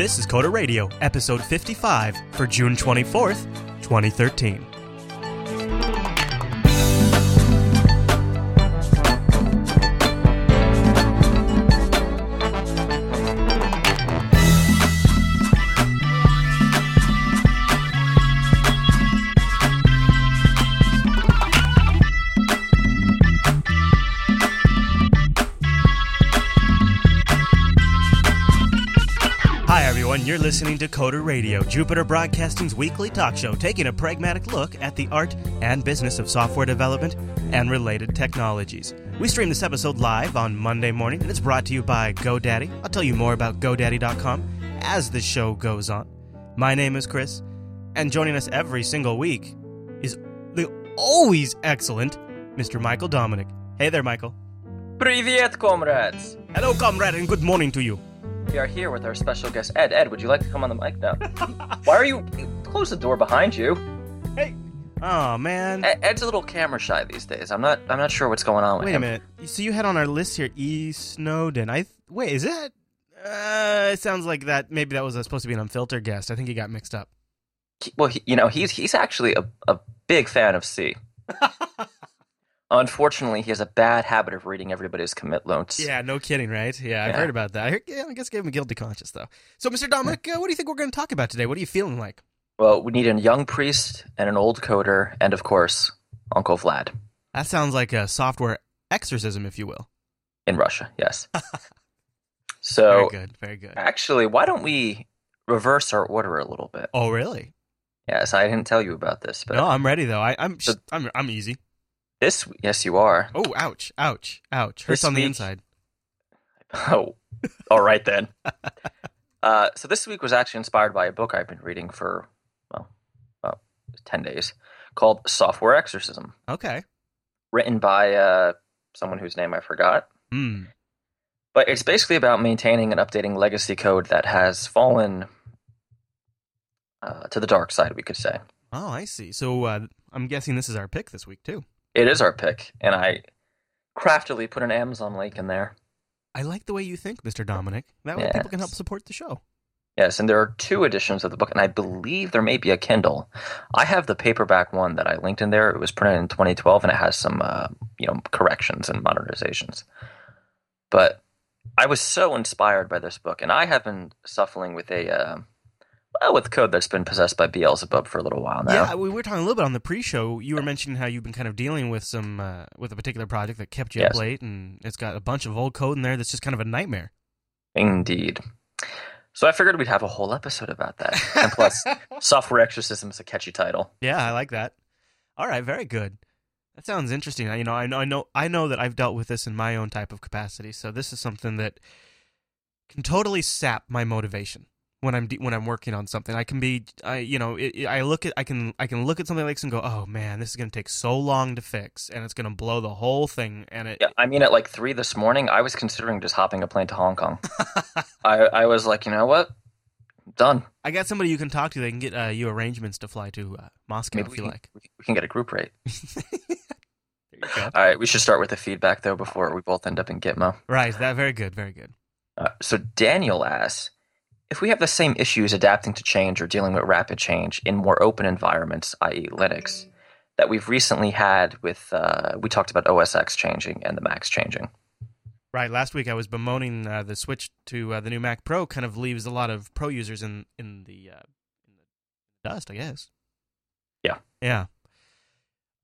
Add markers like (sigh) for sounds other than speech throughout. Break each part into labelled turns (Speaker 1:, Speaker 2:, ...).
Speaker 1: This is Coder Radio, episode 55 for June 24th, 2013. listening to Coder Radio, Jupiter Broadcasting's weekly talk show taking a pragmatic look at the art and business of software development and related technologies. We stream this episode live on Monday morning, and it's brought to you by GoDaddy. I'll tell you more about GoDaddy.com as the show goes on. My name is Chris, and joining us every single week is the always excellent Mr. Michael Dominick. Hey there, Michael.
Speaker 2: Привет, comrades!
Speaker 1: Hello, comrade, and good morning to you.
Speaker 2: We are here with our special guest, Ed. Ed, would you like to come on the mic now? (laughs) Why are you... Close the door behind you.
Speaker 1: Hey. Oh, man.
Speaker 2: Ed, Ed's a little camera shy these days. I'm not I'm not sure what's going on with
Speaker 1: Wait a
Speaker 2: him.
Speaker 1: minute. So you had on our list here E. Snowden. I th- wait. Is that? Uh, it sounds like that. Maybe that was uh, supposed to be an unfiltered guest. I think he got mixed up.
Speaker 2: He- Well, he, you know, he's he's actually a, a big fan of C. (laughs) Unfortunately, he has a bad habit of reading everybody's commit notes.
Speaker 1: Yeah, no kidding, right? Yeah, I've
Speaker 2: Yeah.
Speaker 1: heard about that. I, heard, yeah, I guess gave him a guilty conscience though. So, Mr. Dominick, uh, what do you think we're going to talk about today? What are you feeling like?
Speaker 2: Well, we need a young priest and an old coder, and of course, Uncle Vlad
Speaker 1: That sounds like a software exorcism, if you will.
Speaker 2: in Russia. Yes. (laughs) so,
Speaker 1: very good, very good.
Speaker 2: actually, why don't we reverse our order a little bit?
Speaker 1: Oh, really?
Speaker 2: Yes, I didn't tell you about this, but
Speaker 1: No, I'm ready though. I, I'm,
Speaker 2: So-
Speaker 1: I'm, I'm easy.
Speaker 2: This yes, you are.
Speaker 1: Oh, ouch, ouch, ouch. Hurts
Speaker 2: This
Speaker 1: on the
Speaker 2: week-
Speaker 1: inside. (laughs)
Speaker 2: Oh, all right then. (laughs) Uh, so this week was actually inspired by a book I've been reading for well, about ten days, called Software Exorcism,
Speaker 1: Okay.
Speaker 2: written by uh, someone whose name I forgot.
Speaker 1: Hmm.
Speaker 2: But it's basically about maintaining and updating legacy code that has fallen uh, to the dark side, we could say.
Speaker 1: Oh, I see. So uh, I'm guessing this is our pick this week too.
Speaker 2: It is our pick, and I craftily put an Amazon link in there.
Speaker 1: I like the way you think, Mr. Dominick. That way people can help support the show.
Speaker 2: Yes, and there are two editions of the book, and I believe there may be a Kindle. I have the paperback one that I linked in there. It was printed in 2012, and it has some, uh, you know, corrections and modernizations. But I was so inspired by this book, and I have been suffering with a, uh, well, with code that's been possessed by Beelzebub for a little while now.
Speaker 1: Yeah, we were talking a little bit on the pre-show. You were mentioning how you've been kind of dealing with some uh, with a particular project that kept you up late, and it's got a bunch of old code in there that's just kind of a nightmare.
Speaker 2: Indeed. So I figured we'd have a whole episode about that. And plus, (laughs) Software Exorcism is a catchy title.
Speaker 1: Yeah, I like that. All right, very good. That sounds interesting. I- You know, I know, I know, I know that I've dealt with this in my own type of capacity. So this is something that can totally sap my motivation when I'm de- when I'm working on something. I can be, I you know, it, it- I look at, I can, I can look at something like this and go, oh man, this is going to take so long to fix, and it's going to blow the whole thing. And it,
Speaker 2: Yeah, I mean, at like three this morning, I was considering just hopping a plane to Hong Kong. (laughs) I, I was like, you know what? Done.
Speaker 1: I got somebody you can talk to. They can get uh, you arrangements to fly to uh, Moscow
Speaker 2: Maybe
Speaker 1: if
Speaker 2: we
Speaker 1: you
Speaker 2: can,
Speaker 1: like.
Speaker 2: we can get a group rate. (laughs)
Speaker 1: there you go.
Speaker 2: All right, we should start with the feedback though before we both end up in Gitmo.
Speaker 1: Right, that very good, very good.
Speaker 2: Uh, so Daniel asks if we have the same issues adapting to change or dealing with rapid change in more open environments, i.e., Linux, that we've recently had with uh, we talked about OS X changing and the Macs changing.
Speaker 1: Right. Last week I was bemoaning uh, the switch to uh, the new Mac Pro kind of leaves a lot of pro users in in the uh, in the dust, I guess.
Speaker 2: Yeah.
Speaker 1: Yeah.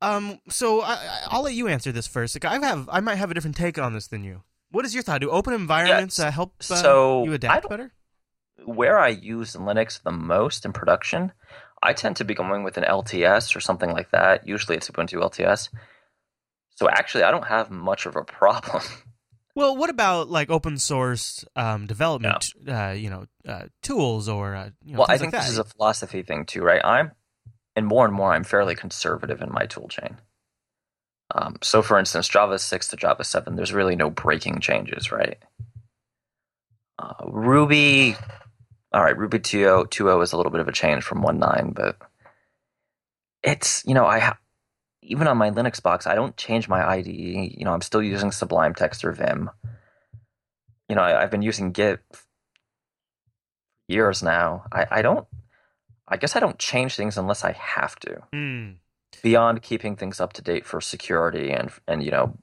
Speaker 1: Um. So I, I- I'll let you answer this first. I have I might have a different take on this than you. What is your thought? Do open environments uh, help uh,
Speaker 2: so
Speaker 1: you adapt better?
Speaker 2: Where I use Linux the most in production, I tend to be going with an LTS or something like that. Usually it's Ubuntu LTS. So actually, I don't have much of a problem. (laughs)
Speaker 1: Well, what about like open source um, development? Uh, you know, uh, tools or uh, you know,
Speaker 2: well, I think
Speaker 1: like
Speaker 2: this is a philosophy thing too, right? I'm, and more and more, I'm fairly conservative in my tool chain. Um, so, for instance, Java 6 to Java 7, there's really no breaking changes, right? Uh, Ruby, all right, Ruby 2.0, 2.0 is a little bit of a change from 1.9, but it's, you know, I ha- even on my Linux box, I don't change my IDE. You know, I'm still using Sublime Text or Vim. You know, I, I've been using Git years now. I, I don't. I guess I don't change things unless I have to.
Speaker 1: Mm.
Speaker 2: Beyond keeping things up to date for security and and you know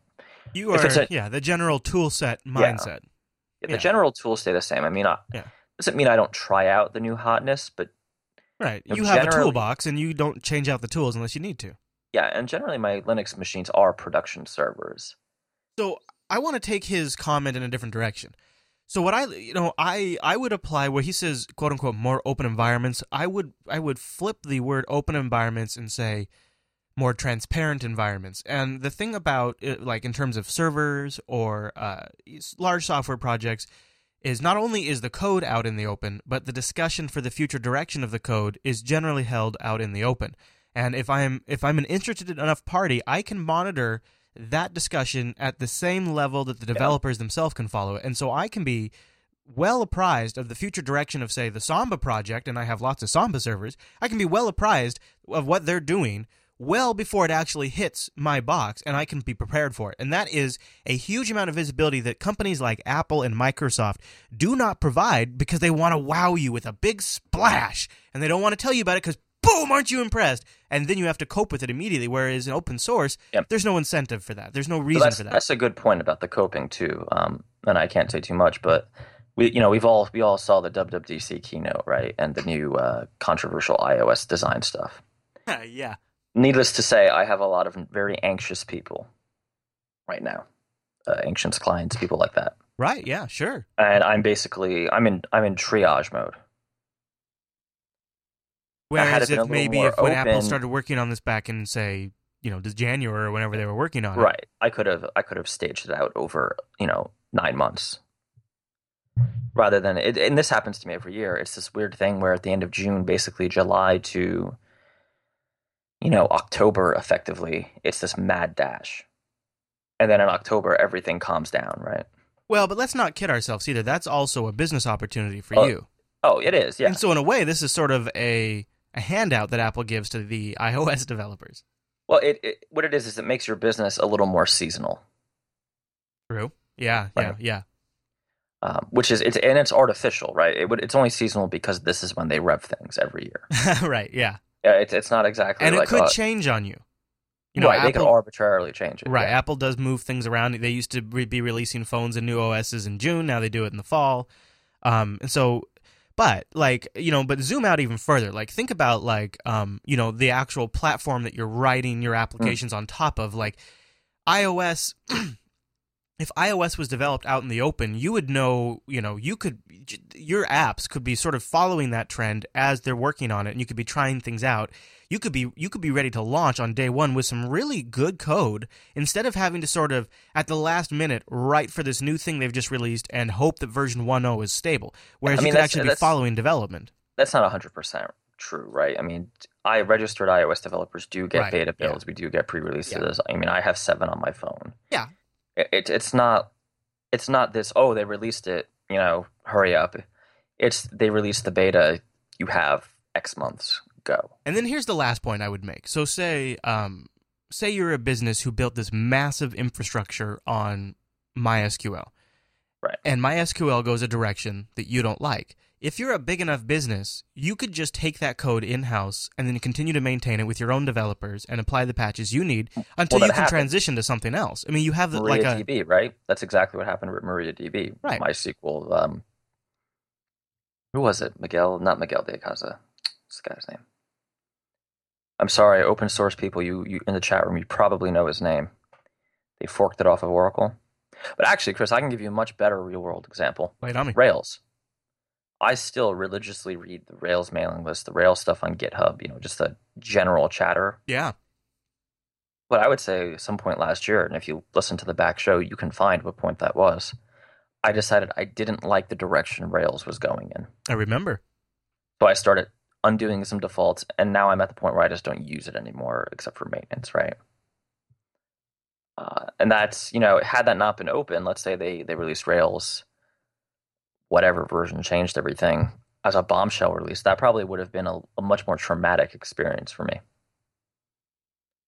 Speaker 1: You are,
Speaker 2: a-
Speaker 1: yeah, the general tool set mindset.
Speaker 2: the
Speaker 1: Yeah.
Speaker 2: The general tools stay the same. I mean, I,
Speaker 1: Yeah.
Speaker 2: Doesn't mean I don't try out the new hotness, but
Speaker 1: Right. You have a toolbox and you don't change out the tools unless you need to.
Speaker 2: yeah, and generally my Linux machines are production servers.
Speaker 1: So I want to take his comment in a different direction. So what I you know I I would apply where he says quote unquote more open environments. I would I would flip the word open environments and say more transparent environments. And the thing about it, like in terms of servers or uh, large software projects is not only is the code out in the open, but the discussion for the future direction of the code is generally held out in the open. And if I'm if I'm an interested enough party, I can monitor that discussion at the same level that the developers themselves can follow it. And so I can be well apprised of the future direction of say the Samba project and I have lots of Samba servers. I can be well apprised of what they're doing well before it actually hits my box and I can be prepared for it. And that is a huge amount of visibility that companies like Apple and Microsoft do not provide because they want to wow you with a big splash and they don't want to tell you about it because boom, aren't you impressed? And then you have to cope with it immediately. Whereas in open source,
Speaker 2: Yep.
Speaker 1: there's no incentive for that. There's no reason for that.
Speaker 2: that's a good point about the coping too. Um, and I can't say too much, but we you know we've all we all saw the WWDC keynote right, and the new uh, controversial iOS design stuff. (laughs)
Speaker 1: yeah.
Speaker 2: Needless to say, I have a lot of very anxious people right now, uh, anxious clients, people like that,
Speaker 1: Right. Yeah. Sure.
Speaker 2: and I'm basically I'm in I'm in triage mode.
Speaker 1: Whereas
Speaker 2: it been a
Speaker 1: if maybe if when Apple started working on this back in say you know this January or whenever they were working on it,
Speaker 2: Right. I could have I could have staged it out over, you know, 9 months. Rather than it, and this happens to me every year. It's this weird thing where at the end of June, basically July to you know, October effectively, it's this mad dash. And then in October everything calms down, right?
Speaker 1: Well, but let's not kid ourselves either. That's also a business opportunity for
Speaker 2: Oh,
Speaker 1: you.
Speaker 2: Oh, it is. Yeah.
Speaker 1: And so in a way, this is sort of a a handout that Apple gives to the (laughs) iOS developers.
Speaker 2: Well, it, it what it is is it makes your business a little more seasonal.
Speaker 1: True. Yeah. Yeah.
Speaker 2: Right.
Speaker 1: Yeah.
Speaker 2: Um, which is it's and it's artificial, right? It would it's only seasonal because this is when they rev things every year. (laughs)
Speaker 1: right. Yeah.
Speaker 2: Yeah, it's it's not exactly
Speaker 1: And
Speaker 2: like
Speaker 1: it could
Speaker 2: uh,
Speaker 1: change on you. You know,
Speaker 2: right, they could
Speaker 1: Apple,
Speaker 2: arbitrarily change it.
Speaker 1: right.
Speaker 2: yeah.
Speaker 1: Apple does move things around. They used to be releasing phones and new OSs in June. Now they do it in the fall. Um, and so, but like you know, but zoom out even further. Like think about like um, you know, the actual platform that you're writing your applications on top of. Like iOS. (clears throat) if iOS was developed out in the open, you would know, you know, you could your apps could be sort of following that trend as they're working on it and you could be trying things out. You could be you could be ready to launch on day 1 with some really good code instead of having to sort of at the last minute write for this new thing they've just released and hope that version 1.0 is stable. Whereas
Speaker 2: I mean,
Speaker 1: you could actually be following development.
Speaker 2: That's not hundred percent true, right? I mean, I registered iOS developers do get
Speaker 1: Right,
Speaker 2: beta
Speaker 1: yeah.
Speaker 2: builds. We do get pre-releases.
Speaker 1: Yeah.
Speaker 2: I mean, I have seven on my phone.
Speaker 1: Yeah.
Speaker 2: It, it it's not it's not this. Oh, they released it. You know, hurry up. It's they released the beta. You have X months. Go.
Speaker 1: And then here's the last point I would make. So say um say you're a business who built this massive infrastructure on MySQL.
Speaker 2: Right.
Speaker 1: And MySQL goes a direction that you don't like. If you're a big enough business, you could just take that code in-house and then continue to maintain it with your own developers and apply the patches you need until
Speaker 2: that
Speaker 1: you can
Speaker 2: happened.
Speaker 1: transition to something else. I mean, you have the, like a
Speaker 2: MariaDB, right? That's exactly what happened with MariaDB.
Speaker 1: Right.
Speaker 2: MySQL. Um, who was it? Miguel? Not Miguel de Icaza. What's the guy's name? I'm sorry, open source people. You, you in the chat room, you probably know his name. They forked it off of Oracle. But actually, Chris, I can give you a much better real world example.
Speaker 1: wait on me.
Speaker 2: Rails. I still religiously read the Rails mailing list, the Rails stuff on GitHub. You know, just the general chatter.
Speaker 1: Yeah.
Speaker 2: But I would say some point last year, and if you listen to the back show, you can find what point that was. I decided I didn't like the direction Rails was going in.
Speaker 1: I remember.
Speaker 2: So I started undoing some defaults, and now I'm at the point where I just don't use it anymore except for maintenance, right? Uh, and that's, you know, had that not been open, let's say they, they released Rails, whatever version changed everything as a bombshell release, that probably would have been a, a much more traumatic experience for me.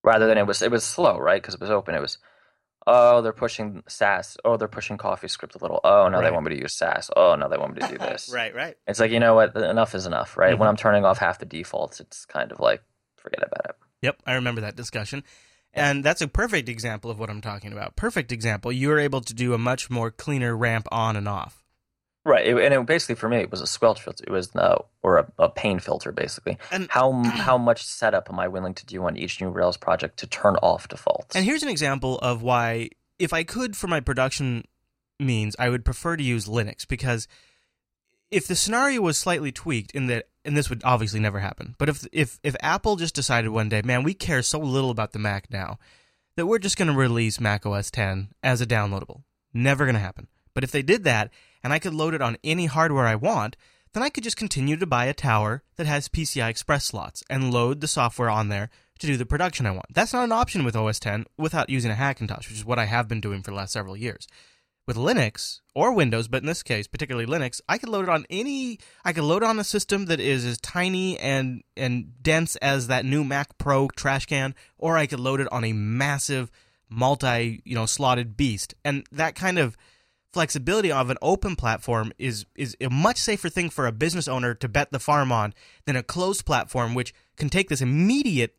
Speaker 2: Rather than it was, it was slow, right? Because it was open. It was, Oh, they're pushing Sass. Oh, they're pushing CoffeeScript a little. Oh, now
Speaker 1: Right.
Speaker 2: they want me to use Sass. Oh, now they want me to do this. (laughs)
Speaker 1: right, right.
Speaker 2: It's like you know what? Enough is enough, right?
Speaker 1: Mhm.
Speaker 2: When I'm turning off half the defaults, it's kind of like forget about it.
Speaker 1: Yep, I remember that discussion. And that's a perfect example of what I'm talking about. Perfect example. You were able to do a much more cleaner ramp on and off.
Speaker 2: Right, it, and it basically for me it was a squelch filter. It was no, or a, a pain filter basically.
Speaker 1: And
Speaker 2: How (clears throat) how much setup am I willing to do on each new Rails project to turn off defaults?
Speaker 1: And here's an example of why, if I could for my production means, I would prefer to use Linux because if the scenario was slightly tweaked in that, and this would obviously never happen, but if if if Apple just decided one day, man, we care so little about the Mac now that we're just going to release Mac OS 10 as a downloadable, never going to happen. But if they did that, and I could load it on any hardware I want, then I could just continue to buy a tower that has PCI Express slots and load the software on there to do the production I want. That's not an option with OS 10 without using a Hackintosh, which is what I have been doing for the last several years. With Linux or Windows, but in this case, particularly Linux, I could load it on any I could load on a system that is as tiny and and dense as that new Mac Pro trash can, or I could load it on a massive multi, you know, slotted beast. And that kind of flexibility of an open platform is is a much safer thing for a business owner to bet the farm on than a closed platform which can take this immediate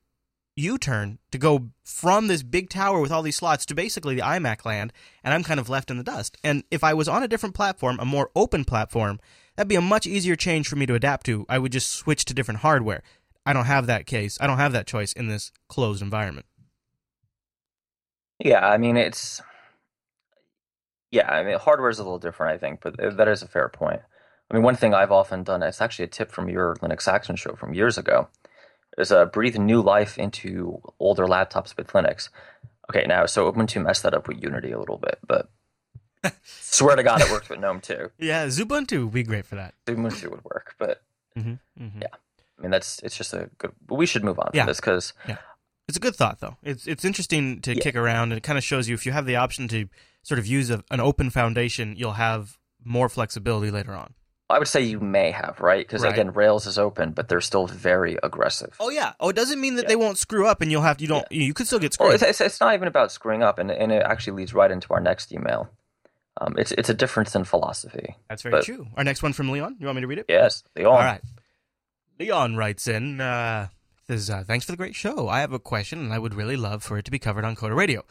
Speaker 1: U-turn to go from this big tower with all these slots to basically the iMac land and I'm kind of left in the dust. And if I was on a different platform, a more open platform, that'd be a much easier change for me to adapt to. I would just switch to different hardware. I don't have that case. I don't have that choice in this closed environment.
Speaker 2: yeah, I mean it's yeah, I mean hardware is a little different, I think, but that is a fair point. I mean, one thing I've often done, it's actually a tip from your Linux Action show from years ago, is uh, breathe new life into older laptops with Linux. Okay, now, so Ubuntu messed that up with Unity a little bit, but (laughs) swear to God it works with GNOME too.
Speaker 1: Yeah, Ubuntu would be great for that.
Speaker 2: Ubuntu would work, but
Speaker 1: Mm-hmm, mm-hmm.
Speaker 2: Yeah. I mean, that's it's just a good. But we should move on
Speaker 1: Yeah.
Speaker 2: from this because yeah.
Speaker 1: It's a good thought, though. It's it's interesting to
Speaker 2: Yeah.
Speaker 1: kick around, and it kind of shows you if you have the option to sort of use a, an open foundation, you'll have more flexibility later on.
Speaker 2: I would say you may have right because
Speaker 1: Right.
Speaker 2: again, Rails is open, but they're still very aggressive.
Speaker 1: Oh yeah. Oh, it doesn't mean that
Speaker 2: Yeah.
Speaker 1: they won't screw up, and you'll have you don't you could still get
Speaker 2: Well,
Speaker 1: screwed.
Speaker 2: it's, it's, it's not even about screwing up, and, and it actually leads right into our next email. Um, it's it's a difference in philosophy.
Speaker 1: That's very
Speaker 2: but-
Speaker 1: true. Our next one from Leon. You want me to read it?
Speaker 2: Yes, all.
Speaker 1: All right. Leon writes in, uh, says, uh, thanks for the great show. I have a question, and I would really love for it to be covered on Coder Radio.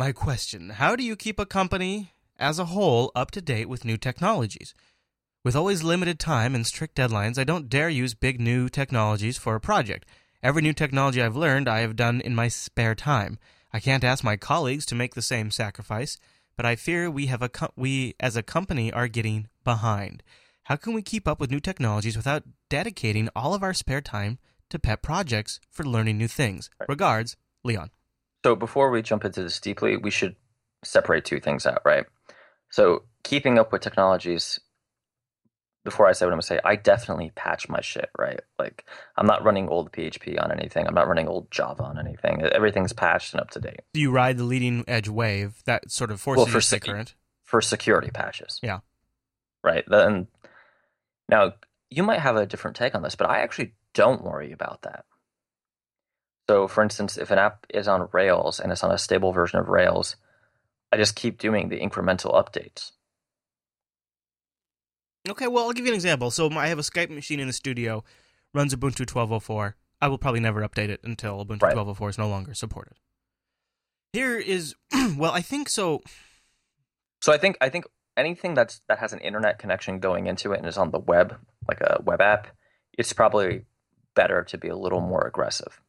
Speaker 1: My question How do you keep a company as a whole up to date with new technologies? With always limited time and strict deadlines, I don't dare use big new technologies for a project. Every new technology I've learned, I have done in my spare time. I can't ask my colleagues to make the same sacrifice, but I fear we have a co- we as a company are getting behind. How can we keep up with new technologies without dedicating all of our spare time to pet projects for learning new things? Regards, Leon.
Speaker 2: So before we jump into this deeply, we should separate two things out, right? So keeping up with technologies. Before I say what I'm gonna say, I definitely patch my shit, right? Like I'm not running old PHP on anything. I'm not running old Java on anything. Everything's patched and up to date
Speaker 1: Do you ride the leading edge wave that sort of forces
Speaker 2: Well,
Speaker 1: you
Speaker 2: for sec-
Speaker 1: current?
Speaker 2: for security patches.
Speaker 1: Yeah.
Speaker 2: Right. Then now you might have a different take on this, but I actually don't worry about that. So, for instance, if an app is on Rails and it's on a stable version of Rails, I just keep doing the incremental updates.
Speaker 1: Okay, well, I'll give you an example. So I have a Skype machine in the studio, runs Ubuntu 12.04. I will probably never update it until Ubuntu
Speaker 2: Right.
Speaker 1: 12.04 is no longer supported. Here is, (clears throat) well, I think so.
Speaker 2: So I think I think anything that's that has an internet connection going into it and is on the web, like a web app, it's probably better to be a little more aggressive.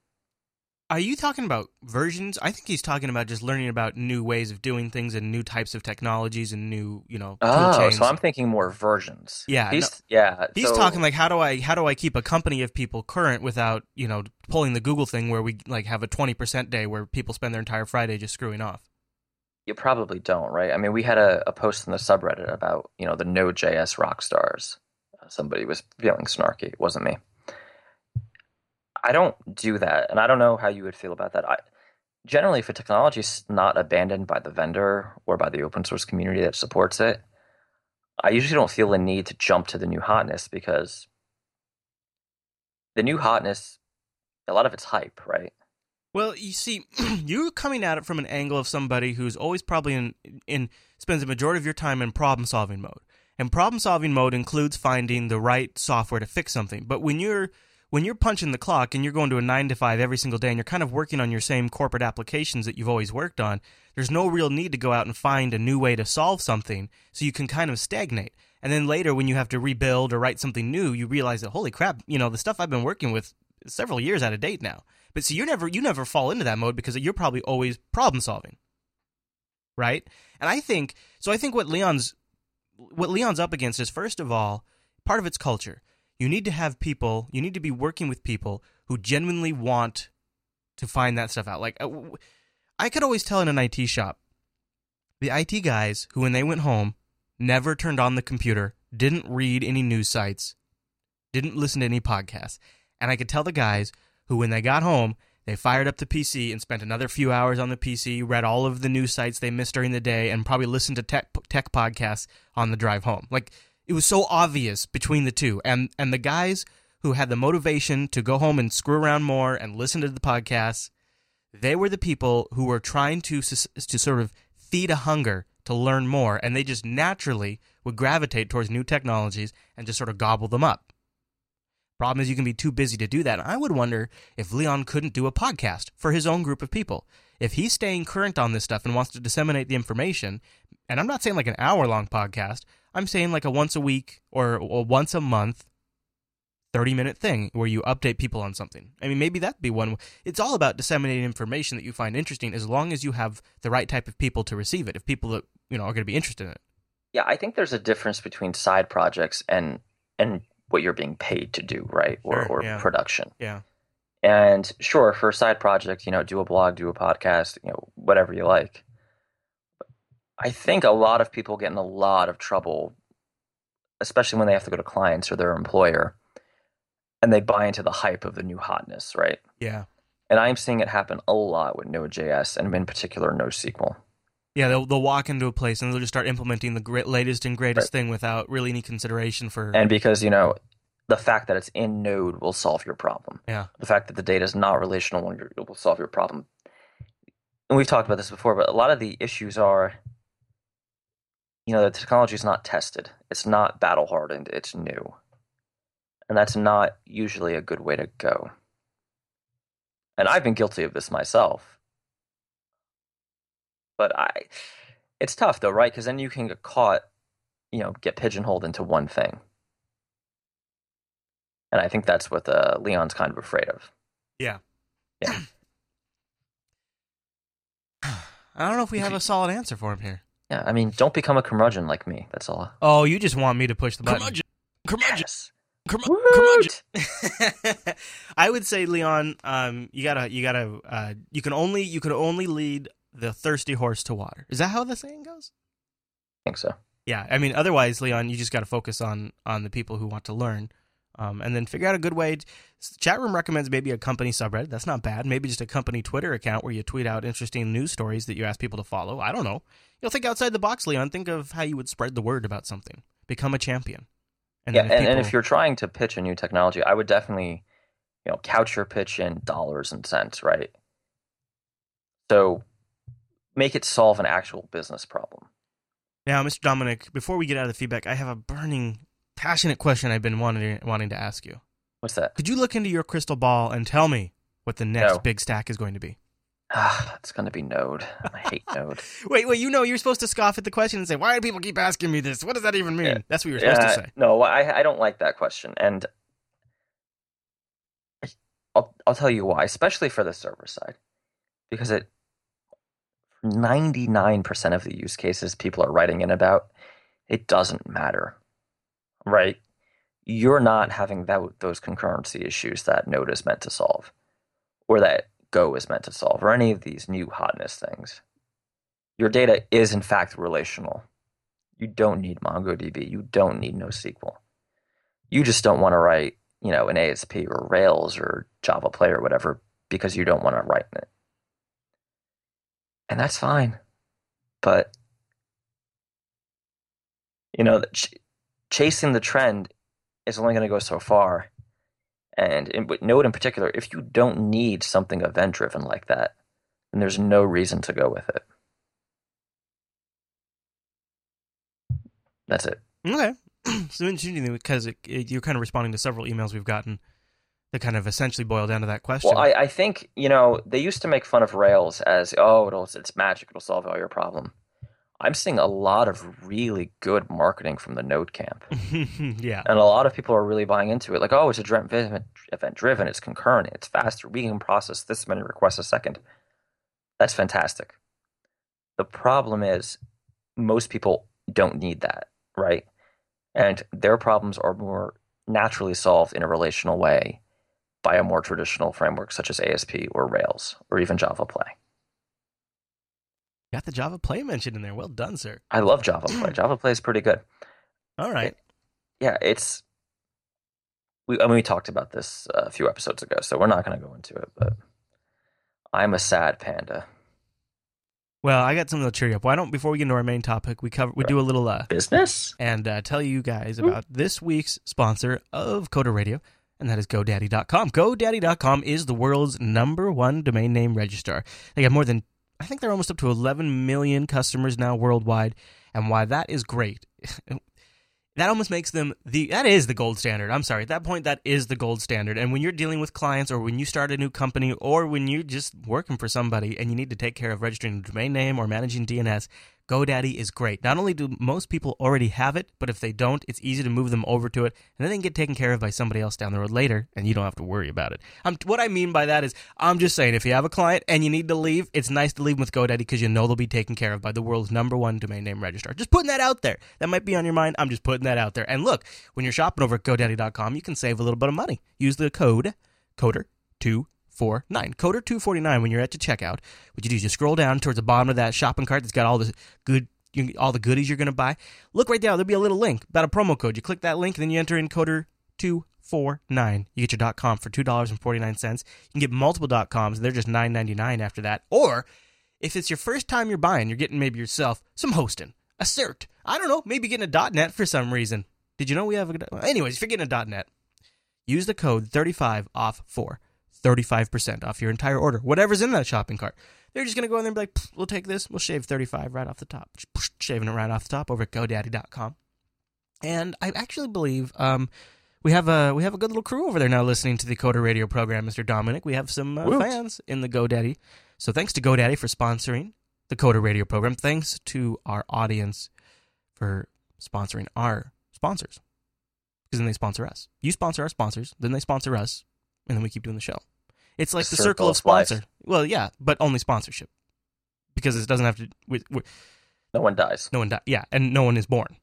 Speaker 1: Are you talking about versions? I think he's talking about just learning about new ways of doing things and new types of technologies and new, you know,
Speaker 2: Oh,
Speaker 1: chains.
Speaker 2: so I'm thinking more versions.
Speaker 1: Yeah,
Speaker 2: He's, yeah.
Speaker 1: He's
Speaker 2: so-
Speaker 1: talking like how do I how do I keep a company of people current without you know pulling the Google thing where we like have a twenty percent day where people spend their entire Friday just screwing off.
Speaker 2: You probably don't, right? I mean, we had a, a post in the subreddit about, you know, the Node.js rock stars. Somebody was feeling snarky. It wasn't me. I don't do that, and I don't know how you would feel about that. I, generally, if a technology is not abandoned by the vendor or by the open source community that supports it, I usually don't feel the need to jump to the new hotness because the new hotness, a lot of it's hype, right?
Speaker 1: Well, you see, (clears throat) you're coming at it from an angle of somebody who's always probably in, in spends the majority of your time in problem solving mode. And problem solving mode includes finding the right software to fix something. But when you're when you're punching the clock and you're going to a 9 to 5 every single day and you're kind of working on your same corporate applications that you've always worked on, there's no real need to go out and find a new way to solve something so you can kind of stagnate. And then later when you have to rebuild or write something new, you realize that holy crap, you know, the stuff I've been working with several years out of date now. But see, you never you never fall into that mode because you're probably always problem solving. Right? And I think so I think what Leon's what Leon's up against is first of all, part of its culture. You need to have people, you need to be working with people who genuinely want to find that stuff out. Like uh, I could always tell in an IT shop, the IT guys who when they went home never turned on the computer, didn't read any news sites, didn't listen to any podcasts. And I could tell the guys who, when they got home, they fired up the PC and spent another few hours on the PC, read all of the news sites they missed during the day, and probably listened to tech, tech podcasts on the drive home. Like it was so obvious between the two, and and the guys who had the motivation to go home and screw around more and listen to the podcasts, they were the people who were trying to to sort of feed a hunger to learn more, and they just naturally would gravitate towards new technologies and just sort of gobble them up. Problem is, you can be too busy to do that. I would wonder if Leon couldn't do a podcast for his own group of people. If he's staying current on this stuff and wants to disseminate the information, and I'm not saying like an hour long podcast, I'm saying like a once a week or a once a month 30 minute thing where you update people on something. I mean, maybe that'd be one. It's all about disseminating information that you find interesting as long as you have the right type of people to receive it, if people that, you know, are going to be interested in it.
Speaker 2: Yeah, I think there's a difference between side projects and and what you're being paid to do, right? Or,
Speaker 1: Sure,
Speaker 2: or
Speaker 1: yeah.
Speaker 2: production.
Speaker 1: Yeah.
Speaker 2: And sure, for a side project, you know, do a blog, do a podcast, you know, whatever you like. I think a lot of people get in a lot of trouble, especially when they have to go to clients or their employer, and they buy into the hype of the new hotness, right?
Speaker 1: Yeah.
Speaker 2: And I'm seeing it happen a lot with Node.js and in particular NoSQL.
Speaker 1: Yeah, they'll, they'll walk into a place and they'll just start implementing the great, latest and greatest thing without really any consideration for.
Speaker 2: And because, you know, the fact that it's in Node will solve your problem.
Speaker 1: yeah.
Speaker 2: the fact that the data is not relational will solve your problem. And we've talked about this before, but a lot of the issues are, you know, the technology is not tested. It's not battle hardened. It's new, and that's not usually a good way to go. And I've been guilty of this myself. But I, it's tough though, right? Because then you can get caught, you know, get pigeonholed into one thing. And I think that's what uh, Leon's kind of afraid of.
Speaker 1: Yeah.
Speaker 2: Yeah. (clears throat)
Speaker 1: I don't know if we have a solid answer for him here.
Speaker 2: Yeah, I mean, don't become a curmudgeon like me. That's all.
Speaker 1: Oh, you just want me to push the button.
Speaker 3: Curmudgeon. Curmudgeon.
Speaker 2: Yes.
Speaker 3: Curmu- curmudgeon. (laughs)
Speaker 1: I would say, Leon, um, you gotta, you gotta, uh, you can only, you can only lead the thirsty horse to water. Is that how the saying goes?
Speaker 2: I think so.
Speaker 1: Yeah, I mean, otherwise, Leon, you just got to focus on on the people who want to learn, um, and then figure out a good way. Chat room recommends maybe a company subreddit. That's not bad. Maybe just a company Twitter account where you tweet out interesting news stories that you ask people to follow. I don't know. You'll think outside the box, Leon. Think of how you would spread the word about something. Become a champion.
Speaker 2: yeah,
Speaker 1: then
Speaker 2: and, and
Speaker 1: people-
Speaker 2: if you're trying to pitch a new technology, I would definitely, you know, couch your pitch in dollars and cents, right? So make it solve an actual business problem.
Speaker 1: Now, Mr. Dominick, before we get out of the feedback, I have a burning, passionate question I've been wanting wanting to ask you.
Speaker 2: What's that?
Speaker 1: Could you look into your crystal ball and tell me what the next
Speaker 2: No.
Speaker 1: big stack is going to be?
Speaker 2: Ah, it's going to be Node. I hate (laughs) Node.
Speaker 1: Wait, wait, you know you're supposed to scoff at the question and say, "Why do people keep asking me this? What does that even mean?"
Speaker 2: Yeah.
Speaker 1: That's what you were supposed to say.
Speaker 2: No, I, I don't like that question, and I'll I'll tell you why, especially for the server side, because it ninety nine percent of the use cases people are writing in about, it doesn't matter, right? You're not having that those concurrency issues that Node is meant to solve, or that Go is meant to solve, or any of these new hotness things. Your data is in fact relational. You don't need MongoDB. You don't need NoSQL. You just don't want to write, you know, an ASP or Rails or Java Play or whatever because you don't want to write it. And that's fine. But, you know, chasing the trend is only going to go so far. And in, with Node in particular, if you don't need something event driven like that, then there's no reason to go with it. That's it.
Speaker 1: Okay. (clears throat) so interesting because it, it, you're kind of responding to several emails we've gotten that kind of essentially boil down to that question.
Speaker 2: Well, I, I think you know they used to make fun of Rails as oh it'll it's magic it'll solve all your problem. I'm seeing a lot of really good marketing from the Node camp, (laughs)
Speaker 1: yeah.
Speaker 2: and a lot of people are really buying into it. Like oh it's a event event driven, it's concurrent, it's faster, we can process this many requests a second. That's fantastic. The problem is most people don't need that, right? And their problems are more naturally solved in a relational way by a more traditional framework such as ASP or Rails or even Java Play.
Speaker 1: Got the Java Play mentioned in there. Well done, sir.
Speaker 2: I love Java Play. (clears throat) Java Play is pretty good.
Speaker 1: All right.
Speaker 2: Yeah, it's. We, I mean, we talked about this a few episodes ago, so we're not going to go into it, but I'm a sad panda.
Speaker 1: Well, I got something to cheer you up. Why don't before we get into our main topic, we cover we do a little uh,
Speaker 2: Business?
Speaker 1: and uh, tell you guys about this week's sponsor of Coder Radio, and that is GoDaddy.com. GoDaddy.com is the world's number one domain name registrar. They have more than I think they're almost up to 11 million customers now worldwide, and why that is great. (laughs) that almost makes them the that is the gold standard. I'm sorry. At that point that is the gold standard. And when you're dealing with clients or when you start a new company or when you're just working for somebody and you need to take care of registering a domain name or managing DNS, GoDaddy is great. Not only do most people already have it, but if they don't, it's easy to move them over to it, and then they can get taken care of by somebody else down the road later, and you don't have to worry about it. Um, what I mean by that is, I'm just saying, if you have a client and you need to leave, it's nice to leave them with GoDaddy because you know they'll be taken care of by the world's number one domain name registrar. Just putting that out there. That might be on your mind. I'm just putting that out there. And look, when you're shopping over at GoDaddy.com, you can save a little bit of money. Use the code CODER2 four nine. Coder 249 when you're at the checkout. What you do is you scroll down towards the bottom of that shopping cart that's got all the good you, all the goodies you're going to buy. Look right there there'll be a little link about a promo code. You click that link and then you enter in coder 249 you get your com for $2.49 you can get multiple coms they're just $9.99 after that. Or if it's your first time you're buying you're getting maybe yourself some hosting a cert. I don't know maybe getting a net for some reason. Did you know we have a anyways if you're getting a net. Use the code 35 off 4 35% off your entire order, whatever's in that shopping cart. They're just going to go in there and be like, we'll take this, we'll shave 35 right off the top. Shaving it right off the top over at GoDaddy.com. And I actually believe um, we have a we have a good little crew over there now listening to the Coder Radio program, Mr. Dominick. We have some uh, fans in the GoDaddy. So thanks to GoDaddy for sponsoring the Coder Radio program. Thanks to our audience for sponsoring our sponsors. Because then they sponsor us. You sponsor our sponsors, then they sponsor us, and then we keep doing the show. It's like the,
Speaker 2: circle
Speaker 1: circle,
Speaker 2: of
Speaker 1: of sponsor.
Speaker 2: life.
Speaker 1: Well, yeah, but only sponsorship because it doesn't have to. We, we,
Speaker 2: No one dies.
Speaker 1: no one, dies. yeah, and no one is born.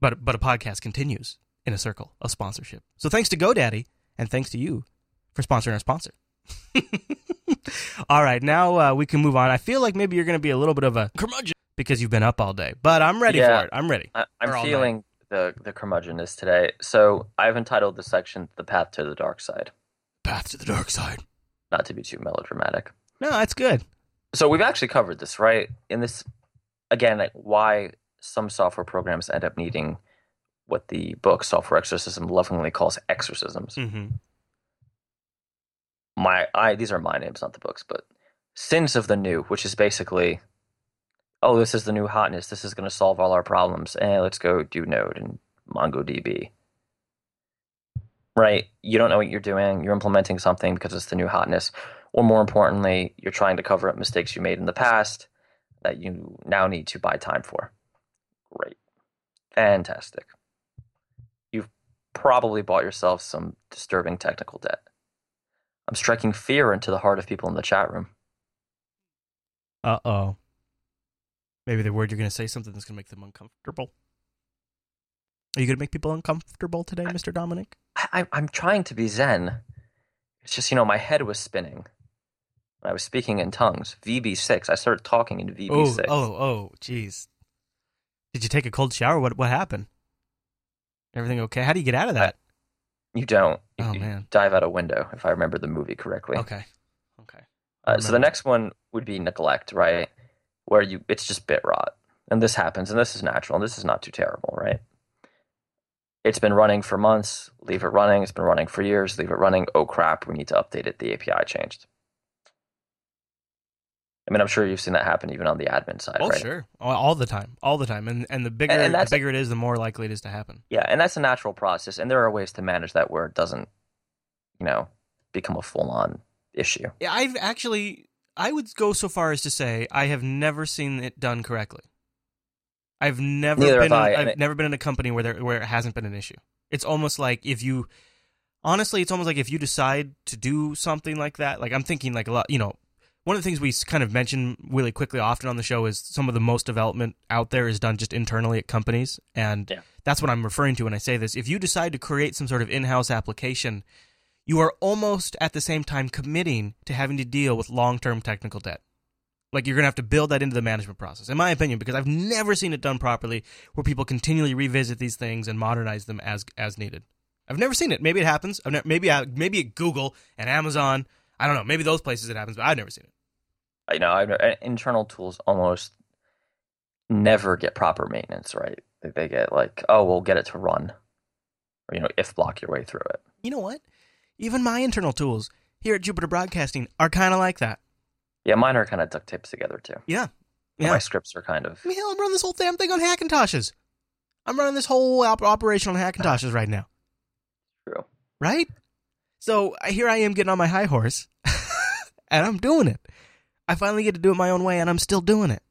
Speaker 1: But but a podcast continues in a circle of sponsorship. So thanks to GoDaddy and thanks to you for sponsoring our sponsor. (laughs) all right, now uh, we can move on. I feel like maybe you're going to be a little bit of a curmudgeon because you've been up all day, but I'm ready
Speaker 2: Yeah.
Speaker 1: for it. I'm ready.
Speaker 2: I, I'm
Speaker 1: all
Speaker 2: feeling the the curmudgeonness today. So I've entitled the section "The Path to the Dark Side,"
Speaker 1: Path to the dark side.
Speaker 2: not to be too melodramatic.
Speaker 1: No, that's good.
Speaker 2: So we've actually covered this, right? In this, again, like why some software programs end up needing what the book Software Exorcism lovingly calls exorcisms.
Speaker 1: hmm
Speaker 2: My, I these are my names, not the books, but Sins of the New, which is basically, oh, this is the new hotness. This is going to solve all our problems. Eh, let's go do Node and MongoDB. Right? You don't know what you're doing. You're implementing something because it's the new hotness. Or more importantly, you're trying to cover up mistakes you made in the past that you now need to buy time for. Great. Fantastic. You've probably bought yourself some disturbing technical debt. I'm striking fear into the heart of people in the chat room.
Speaker 1: Uh oh. Maybe the word you're going to say something that's going to make them uncomfortable. Are you going to make people uncomfortable today, Mr. Dominick?
Speaker 2: I, I, I'm trying to be zen. It's just, you know, my head was spinning. I was speaking in tongues. VB6. I started talking in
Speaker 1: Oh,
Speaker 2: VB6.
Speaker 1: oh, oh, oh, jeez. Did you take a cold shower? What what happened? Everything okay? How do you get out of that?
Speaker 2: You don't. You,
Speaker 1: Oh, man.
Speaker 2: dive out a window, if I remember the movie correctly.
Speaker 1: Okay. Okay.
Speaker 2: Uh, so the next one would be neglect, right? Where you it's just bit rot, and this happens, and this is natural, and this is not too terrible, right? It's been running for months, leave it running. It's been running for years, leave it running. Oh crap, we need to update it. The API changed. I mean, I'm sure you've seen that happen even on the admin side,
Speaker 1: Oh,
Speaker 2: right?
Speaker 1: sure, all, the time, all the time, and and the bigger
Speaker 2: And- and
Speaker 1: the bigger it is, the more likely it is to happen.
Speaker 2: Yeah, and that's a natural process, and there are ways to manage that where it doesn't, you know, become a full-on issue.
Speaker 1: Yeah, I've actually, I would go so far as to say I have never seen it done correctly. I've never
Speaker 2: Neither
Speaker 1: been.
Speaker 2: I,
Speaker 1: in, I've
Speaker 2: it-
Speaker 1: never been in a company where there where it hasn't been an issue. It's almost like if you, honestly, it's almost like if you decide to do something like that. Like I'm thinking, like a lot, you know, one of the things we kind of mention really quickly often on the show is some of the most development out there is done just internally at companies, and
Speaker 2: Yeah.
Speaker 1: that's what I'm referring to when I say this. If you decide to create some sort of in-house application, you are almost at the same time committing to having to deal with long-term technical debt. Like you're going to have to build that into the management process, in my opinion, because I've never seen it done properly, where people continually revisit these things and modernize them as as needed. I've never seen it. Maybe it happens. I've never, maybe I, maybe at Google and Amazon. I don't know. Maybe those places it happens, but I've never seen it.
Speaker 2: You know, I've, internal tools almost never get proper maintenance, right? They- They get like, oh, we'll get it to run, or you know, if block your way through it.
Speaker 1: You know what? Even my internal tools here at Jupiter Broadcasting are kind of like that.
Speaker 2: Yeah, mine are kind of duct taped together too.
Speaker 1: Yeah. Yeah.
Speaker 2: My scripts are kind of
Speaker 1: I mean, hell, I'm running this whole damn thing on Hackintoshes. I'm running this whole op- operation on Hackintoshes right now. (laughs)
Speaker 2: true.
Speaker 1: right? So here I am getting on my high horse, (laughs) and I'm doing it. I finally get to do it my own way, and I'm still doing it.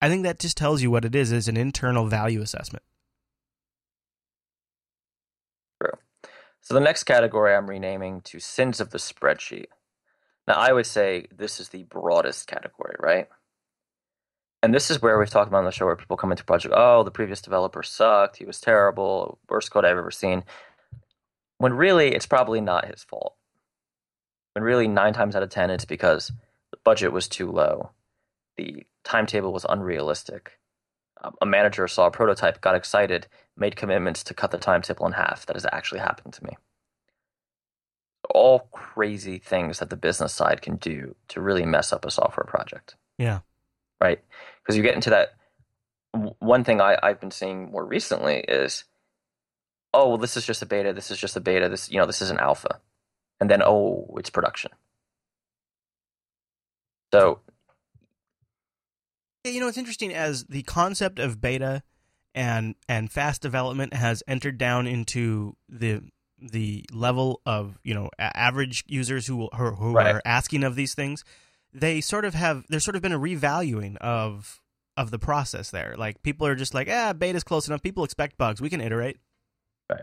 Speaker 1: I think that just tells you what it is: is an internal value assessment. True.
Speaker 2: So the next category I'm renaming to sins of the spreadsheet. Now I would say this is the broadest category, right? And this is where we've talked about on the show where people come into project, oh, the previous developer sucked, he was terrible, worst code I've ever seen. When really it's probably not his fault. When really nine times out of ten it's because the budget was too low, the timetable was unrealistic. Um, a manager saw a prototype, got excited, made commitments to cut the timetable in half. That has actually happened to me. All crazy things that the business side can do to really mess up a software project,
Speaker 1: Yeah,
Speaker 2: right? Because you get into that. One thing I, I've been seeing more recently is, oh, well, this is just a beta. This is just a beta. This, you know, this is an alpha, and then oh, it's production. So
Speaker 1: you know it's interesting as the concept of beta and and fast development has entered down into the the level of you know a- average users who who, who
Speaker 2: Right.
Speaker 1: are asking of these things. They sort of have there's sort of been a revaluing of of the process there. Like people are just like, ah, beta's close enough. People expect bugs. We can iterate. Right.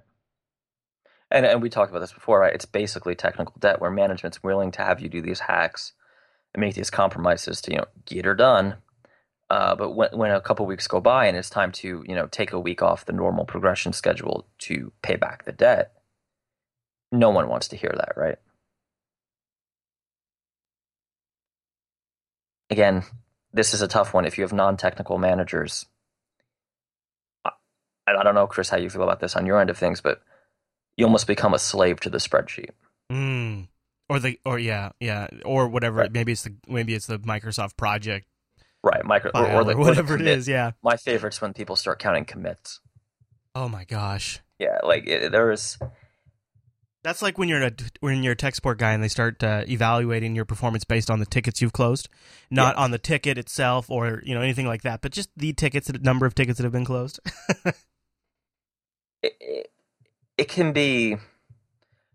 Speaker 2: And and we talked about this before, right? It's basically technical debt where management's willing to have you do these hacks and make these compromises to you know get her done. Uh, but when when a couple weeks go by and it's time to you know take a week off the normal progression schedule to pay back the debt, no one wants to hear that, right? Again, this is a tough one if you have non-technical managers. I, I don't know, Chris, how you feel about this on your end of things, but you almost become a slave to the spreadsheet.
Speaker 1: Mm. Or the or yeah yeah or whatever.
Speaker 2: Right.
Speaker 1: Maybe it's the maybe it's the Microsoft project
Speaker 2: Right, micro or, or,
Speaker 1: or,
Speaker 2: the, or
Speaker 1: whatever it is. Yeah.
Speaker 2: My favorite's when people start counting commits.
Speaker 1: Oh my gosh.
Speaker 2: Yeah, like it, there is.
Speaker 1: That's like when you're a when you're a tech support guy and they start uh, evaluating your performance based on the tickets you've closed, not
Speaker 2: Yeah.
Speaker 1: on the ticket itself or you know anything like that, but just the tickets, the number of tickets that have been closed. (laughs)
Speaker 2: It, it, can be,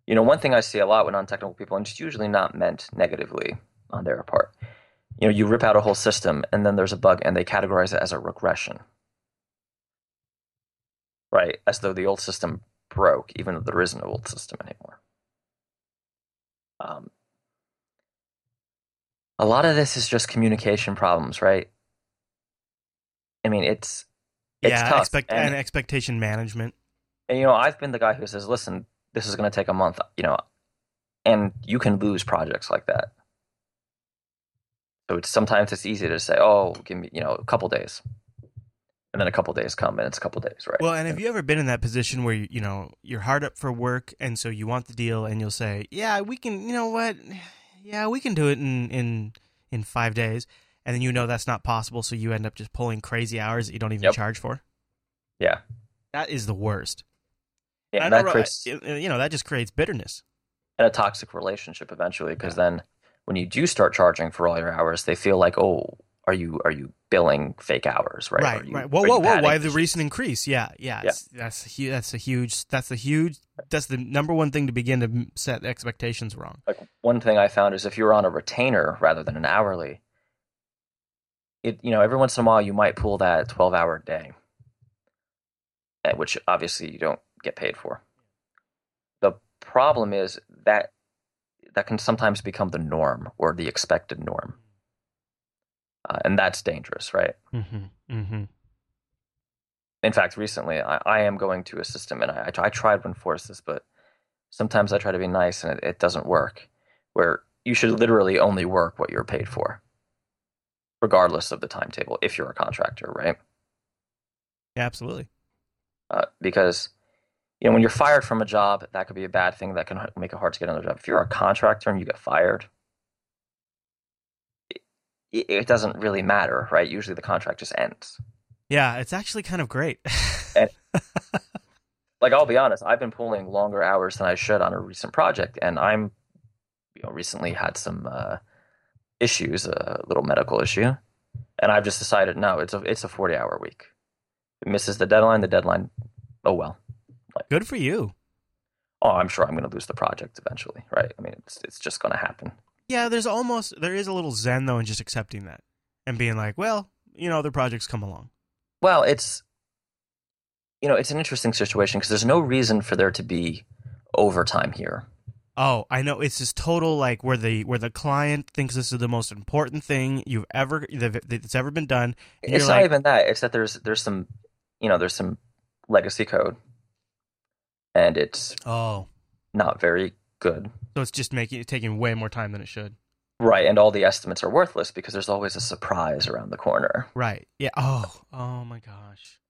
Speaker 2: you know, one thing I see a lot with non-technical people, and it's usually not meant negatively on their part. You know, you rip out a whole system, and then there's a bug, and they categorize it as a regression, right? As though the old system broke, even though there isn't an old system anymore. Um, a lot of this is just communication problems, right? I mean, it's it's
Speaker 1: yeah,
Speaker 2: tough.
Speaker 1: expect
Speaker 2: and-
Speaker 1: and expectation management.
Speaker 2: and you know, I've been the guy who says, "Listen, this is going to take a month," you know, and you can lose projects like that. So it's sometimes it's easy to say, "Oh, give me, you know, a couple days," and then a couple days come, and it's a couple days, right?
Speaker 1: Well, and have you ever been in that position where you, you know you're hard up for work, and so you want the deal, and you'll say, "Yeah, we can." You know what? Yeah, we can do it in in in five days, and then you know that's not possible, so you end up just pulling crazy hours that you don't even
Speaker 2: Yep.
Speaker 1: charge for.
Speaker 2: yeah,
Speaker 1: That is the worst.
Speaker 2: Yeah, that creates
Speaker 1: you know that just creates bitterness.
Speaker 2: and a toxic relationship eventually because then when you do start charging for all your hours, they feel like, oh, are you are you billing fake hours, right?
Speaker 1: Right,
Speaker 2: you-
Speaker 1: right. Whoa, whoa, whoa! Why the recent increase? Yeah, yeah.
Speaker 2: Yeah.
Speaker 1: That's a huge. That's a huge. That's a huge. That's the number one thing to begin to set expectations wrong.
Speaker 2: Like one thing I found is if you're on a retainer rather than an hourly, it you know every once in a while you might pull that 12 hour day, eh, which obviously you don't get paid for. The problem is that that can sometimes become the norm or the expected norm, uh, and that's dangerous, right?
Speaker 1: Mm-hmm. Mm-hmm.
Speaker 2: in fact, recently I, I am going to a system, and I, I tried to enforce this, but sometimes I try to be nice, and it, it doesn't work. Where you should literally only work what you're paid for, regardless of the timetable, if you're a contractor, right?
Speaker 1: Yeah, absolutely.
Speaker 2: Uh, because you know when you're fired from a job, that could be a bad thing. That can make it hard to get another job. If you're a contractor and you get fired, it, doesn't really matter, right? Usually the contract just ends.
Speaker 1: Yeah, it's actually kind of great. (laughs)
Speaker 2: like I'll be honest, I've been pulling longer hours than I should on a recent project, and I'm, you know, recently had some uh, issues, a little medical issue, and I've just decided no, it's a it's a forty hour week. It misses the deadline. The deadline, oh well.
Speaker 1: Good for you.
Speaker 2: Oh, I'm sure I'm going to lose the project eventually, right? I mean, it's it's just going to happen.
Speaker 1: Yeah, there's almost there is a little zen though in just accepting that and being like, well, you know, other projects come along.
Speaker 2: Well, it's you know, it's an interesting situation because there's no reason for there to be overtime here.
Speaker 1: Oh, I know. It's this total like where the where the client thinks this is the most important thing you've ever that's ever been done. And
Speaker 2: it's not
Speaker 1: like,
Speaker 2: even that. It's that there's there's some you know there's some legacy code, and it's
Speaker 1: oh,
Speaker 2: not very good.
Speaker 1: So it's just making it taking way more time than it should.
Speaker 2: Right, and all the estimates are worthless because there's always a surprise around the corner.
Speaker 1: Right. Yeah. Oh. Oh my gosh.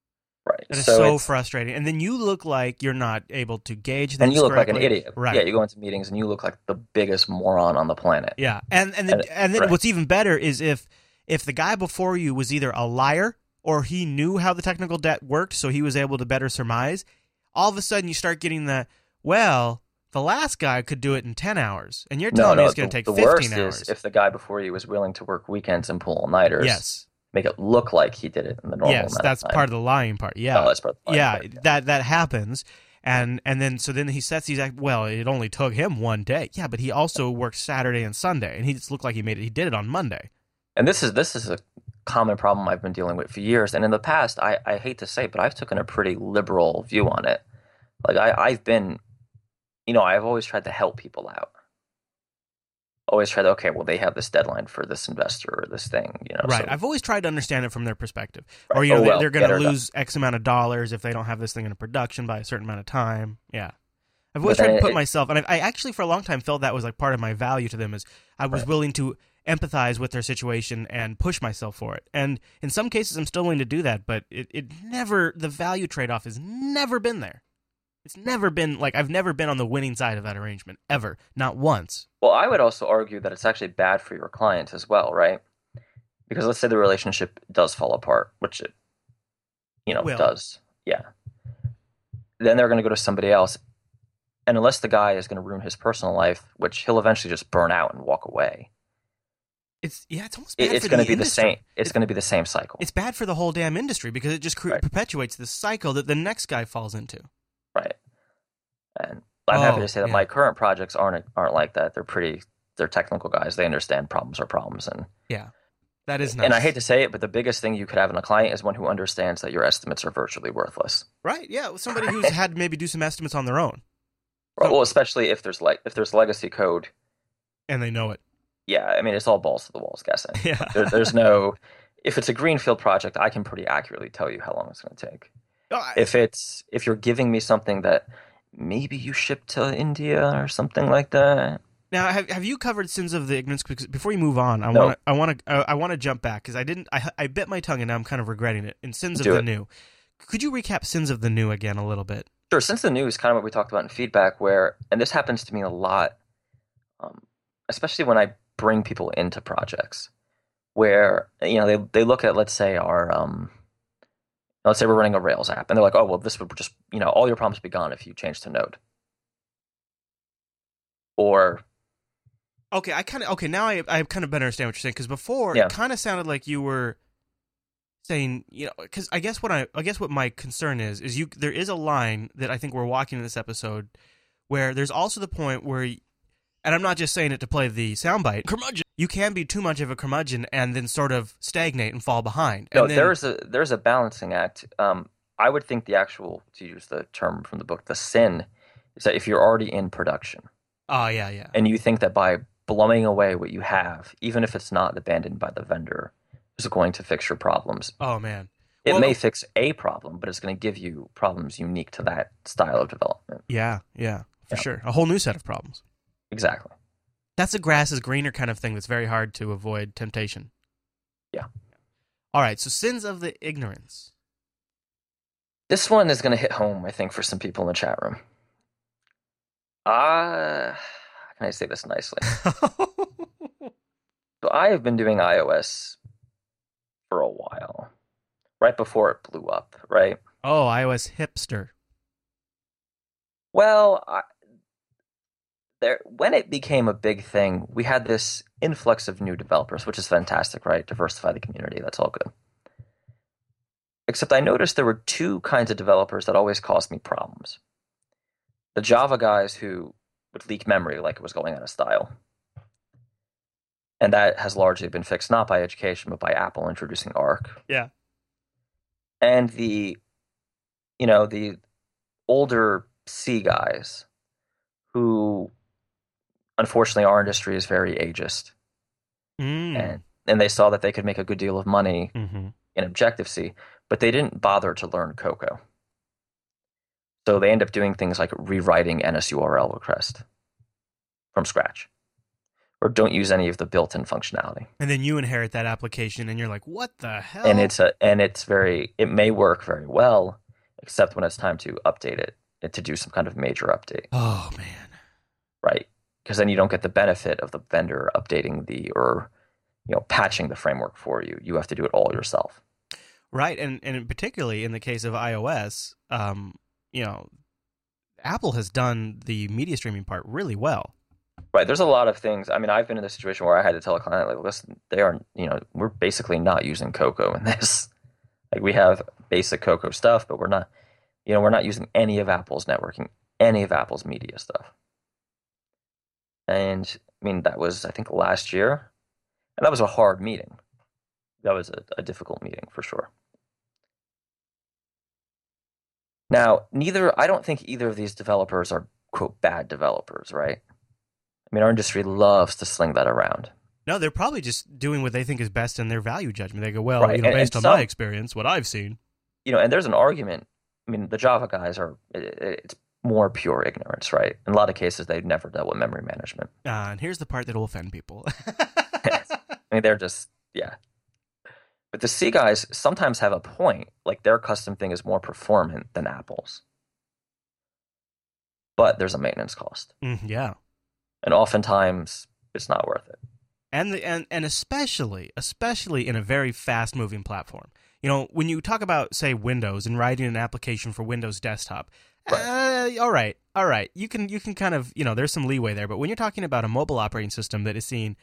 Speaker 2: Right,
Speaker 1: That is
Speaker 2: so,
Speaker 1: so, frustrating. And then you look like you're not able to gauge
Speaker 2: and you look like an idiot.
Speaker 1: Right.
Speaker 2: Yeah, you go into meetings and you look like the biggest moron on the planet.
Speaker 1: Yeah, and and then,
Speaker 2: And-
Speaker 1: and then
Speaker 2: right.
Speaker 1: what's even better is if if the guy before you was either a liar or he knew how the technical debt worked, so he was able to better surmise. All of a sudden, you start getting the well. The last guy could do it in ten hours, and you're telling
Speaker 2: no,
Speaker 1: me it's going to take
Speaker 2: the
Speaker 1: fifteen
Speaker 2: worst
Speaker 1: hours.
Speaker 2: is if the guy before you was willing to work weekends and pull all nighters.
Speaker 1: yes,
Speaker 2: make it look like he did it in the normal.
Speaker 1: yes, that's part of the lying part. Yeah,
Speaker 2: Oh, that's part
Speaker 1: yeah,
Speaker 2: part,
Speaker 1: that that happens. And and then so then he sets these. Well, it only took him one day. Yeah, but he also worked Saturday and Sunday, and he just looked like he made it. He did it on Monday.
Speaker 2: And this is this is a common problem I've been dealing with for years. And in the past, I, I hate to say, it, but I've taken a pretty liberal view on it. Like I, I've been, you know, I've always tried to help people out. Always tried to, okay, well, they have this deadline for this investor or this thing, you know.
Speaker 1: Right.
Speaker 2: so-
Speaker 1: I've always tried to understand it from their perspective.
Speaker 2: Right.
Speaker 1: Or you oh, know,
Speaker 2: Oh,
Speaker 1: they're,
Speaker 2: well,
Speaker 1: they're going to lose X amount of dollars if they don't have this thing into production by a certain amount of time. Yeah. I've always
Speaker 2: But
Speaker 1: tried to put
Speaker 2: it-
Speaker 1: myself, and I, I actually for a long time felt that was like part of my value to them is I was
Speaker 2: Right.
Speaker 1: willing to empathize with their situation and push myself for it. And in some cases, I'm still willing to do that, but it, it never the value trade off has never been there. It's never been like I've never been on the winning side of that arrangement ever, not once.
Speaker 2: Well, I would also argue that it's actually bad for your client as well, right? Because let's say the relationship does fall apart, which it, you know,
Speaker 1: Will.
Speaker 2: does. Yeah. Then they're going to go to somebody else. And unless the guy is going to ruin his personal life, which he'll eventually just burn out and walk away,
Speaker 1: It's yeah, it's almost bad
Speaker 2: it's going to be the same. It's going to be the same cycle,
Speaker 1: It's bad for the whole damn industry because it just cre-
Speaker 2: Right.
Speaker 1: perpetuates the cycle that the next guy falls into.
Speaker 2: Right? And I'm happy
Speaker 1: Oh,
Speaker 2: to say that
Speaker 1: yeah.
Speaker 2: my current projects aren't aren't like that. They're pretty. They're technical guys. They understand problems are problems, and
Speaker 1: Yeah, that is nice.
Speaker 2: and I hate to say it, but the biggest thing you could have in a client is one who understands that your estimates are virtually worthless.
Speaker 1: right? Yeah, (laughs) somebody who's had to maybe do some estimates on their own
Speaker 2: Well,
Speaker 1: So-
Speaker 2: well, especially if there's like if there's legacy code.
Speaker 1: and they know it.
Speaker 2: Yeah, I mean it's all balls to the walls guessing. (laughs)
Speaker 1: Yeah,
Speaker 2: There, there's no. If it's a greenfield project, I can pretty accurately tell you how long it's going to take.
Speaker 1: Oh,
Speaker 2: If it's if you're giving me something that maybe you ship to India or something like that.
Speaker 1: now have have you covered sins of the ignorance? Because before you move on, I
Speaker 2: No.
Speaker 1: want to I want to uh, I want to jump back because I didn't I I bit my tongue and now I'm kind of regretting it. In sins of
Speaker 2: Do
Speaker 1: the new, could you recap sins of the new again a little bit?
Speaker 2: Sure. Since the news, kind of what we talked about in feedback, where and this happens to me a lot, um, especially when I bring people into projects, where you know they they look at let's say our um, let's say we're running a Rails app, and they're like, "Oh, well, this would just you know all your problems would be gone if you change to Node." Or
Speaker 1: Okay, I kind of okay now. I I kind of better understand what you're saying because before
Speaker 2: Yeah.
Speaker 1: it kind of sounded like you were saying you know because I guess what I I guess what my concern is is you there is a line that I think we're walking in this episode where there's also the point where and I'm not just saying it to play the soundbite curmudgeon. You can be too much of a curmudgeon and then sort of stagnate and fall behind.
Speaker 2: no,
Speaker 1: and then,
Speaker 2: there's a there's a balancing act. Um, I would think the actual to use the term from the book, the sin is that if you're already in production
Speaker 1: oh yeah yeah
Speaker 2: and you think that by blowing away what you have, even if it's not abandoned by the vendor, is going to fix your problems.
Speaker 1: oh man
Speaker 2: It
Speaker 1: Well,
Speaker 2: may fix a problem, but it's going to give you problems unique to that style of development.
Speaker 1: yeah yeah for
Speaker 2: Yeah.
Speaker 1: sure a whole new set of problems.
Speaker 2: Exactly.
Speaker 1: That's a grass is greener kind of thing that's very hard to avoid temptation.
Speaker 2: Yeah.
Speaker 1: All right, so sins of the ignorance.
Speaker 2: This one is going to hit home, I think, for some people in the chat room. Uh, how can I say this nicely? (laughs) So I have been doing iOS for a while, right before it blew up, right?
Speaker 1: oh, iOS hipster.
Speaker 2: Well, I, there when it became a big thing, we had this influx of new developers, which is fantastic, right? Diversify the community, that's all good. Except I noticed there were two kinds of developers that always caused me problems. The Java guys who would leak memory like it was going out of style. And that has largely been fixed not by education, but by Apple introducing Arc.
Speaker 1: Yeah.
Speaker 2: And the you know, the older C guys who unfortunately our industry is very ageist
Speaker 1: Mm.
Speaker 2: and and they saw that they could make a good deal of money
Speaker 1: hmm
Speaker 2: in Objective C, but they didn't bother to learn Cocoa. So they end up doing things like rewriting NSURL request from scratch. Or don't use any of the built-in functionality.
Speaker 1: And then you inherit that application, and you're like, "What the hell?"
Speaker 2: And it's a and it's very it may work very well, except when it's time to update it to do some kind of major update.
Speaker 1: oh man,
Speaker 2: right? Because then you don't get the benefit of the vendor updating the or you know patching the framework for you. You have to do it all yourself.
Speaker 1: right? And and particularly in the case of iOS, um, you know, Apple has done the media streaming part really well.
Speaker 2: Right? There's a lot of things. I mean, I've been in a situation where I had to tell a client like, listen, they are you know we're basically not using Cocoa in this. (laughs) Like we have basic Cocoa stuff, but we're not you know we're not using any of Apple's networking, any of Apple's media stuff. And I mean that was I think last year, and that was a hard meeting. That was a, a difficult meeting for sure. Now, neither I don't think either of these developers are quote bad developers, right? I mean, our industry loves to sling that around.
Speaker 1: No, they're probably just doing what they think is best in their value judgment. They go, "Well,
Speaker 2: Right,
Speaker 1: you know,
Speaker 2: and-
Speaker 1: based
Speaker 2: and
Speaker 1: on my experience, what I've seen."
Speaker 2: You know, and there's an argument. I mean, the Java guys are it- it's more pure ignorance, right? In a lot of cases, they've never dealt with memory management.
Speaker 1: Uh, and here's the part that will offend people. (laughs)
Speaker 2: I mean, they're just yeah. But the C guys sometimes have a point. Like their custom thing is more performant than Apple's, but there's a maintenance cost,
Speaker 1: Mm, yeah.
Speaker 2: and oftentimes it's not worth it.
Speaker 1: and the, and and especially especially in a very fast moving platform. You know, when you talk about say Windows and writing an application for Windows desktop, uh, all right, all right, you can you can kind of you know there's some leeway there. But when you're talking about a mobile operating system that is seeing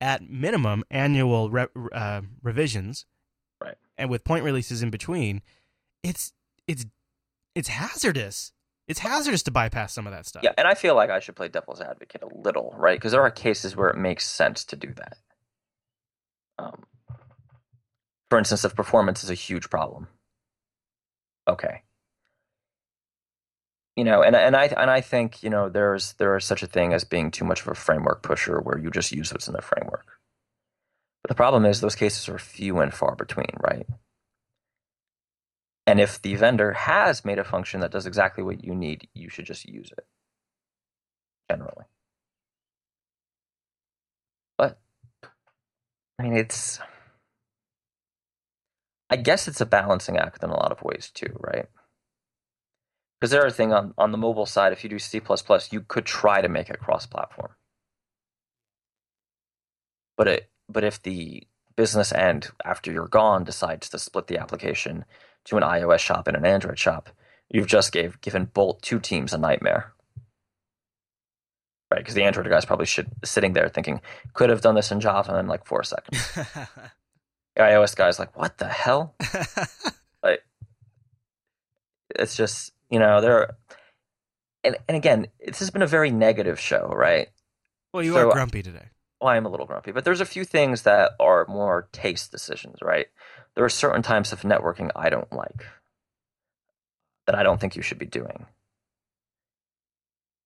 Speaker 1: at minimum annual re- uh, revisions,
Speaker 2: Right.
Speaker 1: and with point releases in between, it's it's it's hazardous. It's hazardous to bypass some of that stuff.
Speaker 2: Yeah, and I feel like I should play devil's advocate a little, right? Because there are cases where it makes sense to do that. Um, for instance, if performance is a huge problem, okay, you know, and and I and I think you know there's there is such a thing as being too much of a framework pusher where you just use what's in the framework. But the problem is those cases are few and far between, right? And if the vendor has made a function that does exactly what you need, you should just use it. Generally. But I mean it's I guess it's a balancing act in a lot of ways too, right? Because there are a thing on, on the mobile side, if you do C you could try to make it cross platform. But it but if the business end after you're gone decides to split the application to an iOS shop and an Android shop, you've just gave given both two teams a nightmare. Right, because the Android guy's probably should, sitting there thinking, could have done this in Java in like four seconds. (laughs) the iOS guy's like, what the hell? (laughs) like, it's just you know there. And and again, this has been a very negative show, right?
Speaker 1: well, you
Speaker 2: So-
Speaker 1: are grumpy today.
Speaker 2: Well, I am a little grumpy, but there's a few things that are more taste decisions, right? There are certain types of networking I don't like that I don't think you should be doing.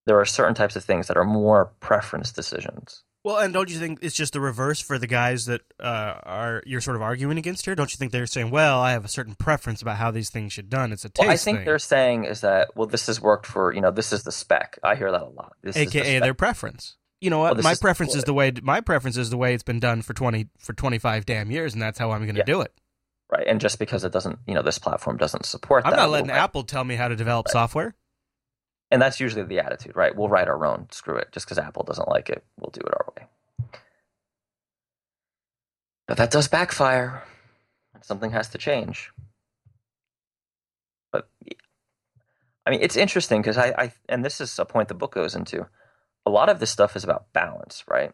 Speaker 2: There are certain types of things that are more preference decisions.
Speaker 1: Well, and don't you think it's just the reverse for the guys that uh, are you're sort of arguing against here? Don't you think they're saying, "Well, I have a certain preference about how these things should done. It's a taste
Speaker 2: What I think
Speaker 1: thing."
Speaker 2: they're saying is that, well, this has worked for, you know, this is the spec. I hear that a lot. This is the
Speaker 1: AKA their preference. You know what?
Speaker 2: Well,
Speaker 1: my
Speaker 2: is-
Speaker 1: preference is the way my preference is the way it's been done for twenty for twenty five damn years, and that's how I'm going to
Speaker 2: Yeah.
Speaker 1: do it.
Speaker 2: right? And just because it doesn't, you know, this platform doesn't support
Speaker 1: I'm
Speaker 2: that,
Speaker 1: not letting
Speaker 2: write-
Speaker 1: Apple tell me how to develop
Speaker 2: Right.
Speaker 1: software.
Speaker 2: And that's usually the attitude, right? We'll write our own. Screw it. Just because Apple doesn't like it, we'll do it our way. But that does backfire. Something has to change. But I mean, it's interesting because I, I, and this is a point the book goes into. A lot of this stuff is about balance, right?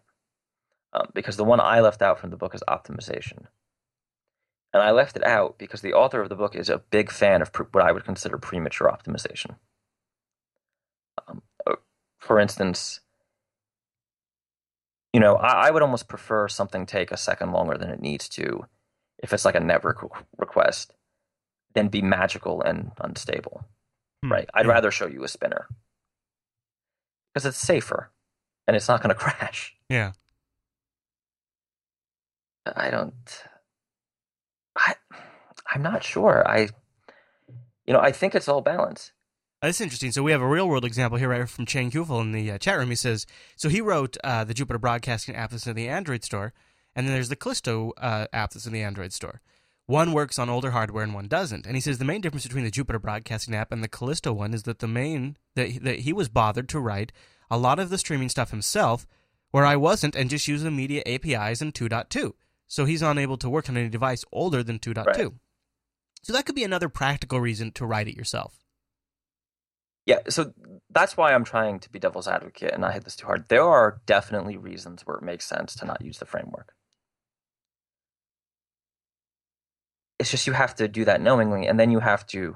Speaker 2: Um, because the one I left out from the book is optimization. And I left it out because the author of the book is a big fan of pre- what I would consider premature optimization. For instance, you know, I, I would almost prefer something take a second longer than it needs to, if it's like a network requ- request, than be magical and unstable.
Speaker 1: Hmm.
Speaker 2: Right? I'd
Speaker 1: Yeah.
Speaker 2: rather show you a spinner because it's safer and it's not going (laughs) to crash.
Speaker 1: Yeah.
Speaker 2: I don't. I, I'm not sure. I, you know, I think it's all balance.
Speaker 1: That's interesting. So we have a real world example here, right from Chang Kufel in the uh, chat room. He says, so he wrote uh, the Jupiter Broadcasting app that's in the Android store, and then there's the Callisto uh, app that's in the Android store. One works on older hardware and one doesn't. And he says the main difference between the Jupiter Broadcasting app and the Callisto one is that the main that he, that he was bothered to write a lot of the streaming stuff himself, where I wasn't, and just use the media APIs in 2.2. So he's unable to work on any device older than 2.2.
Speaker 2: Right.
Speaker 1: So that could be another practical reason to write it yourself.
Speaker 2: Yeah, so that's why I'm trying to be devil's advocate and not hit this too hard. There are definitely reasons where it makes sense to not use the framework. It's just you have to do that knowingly, and then you have to. You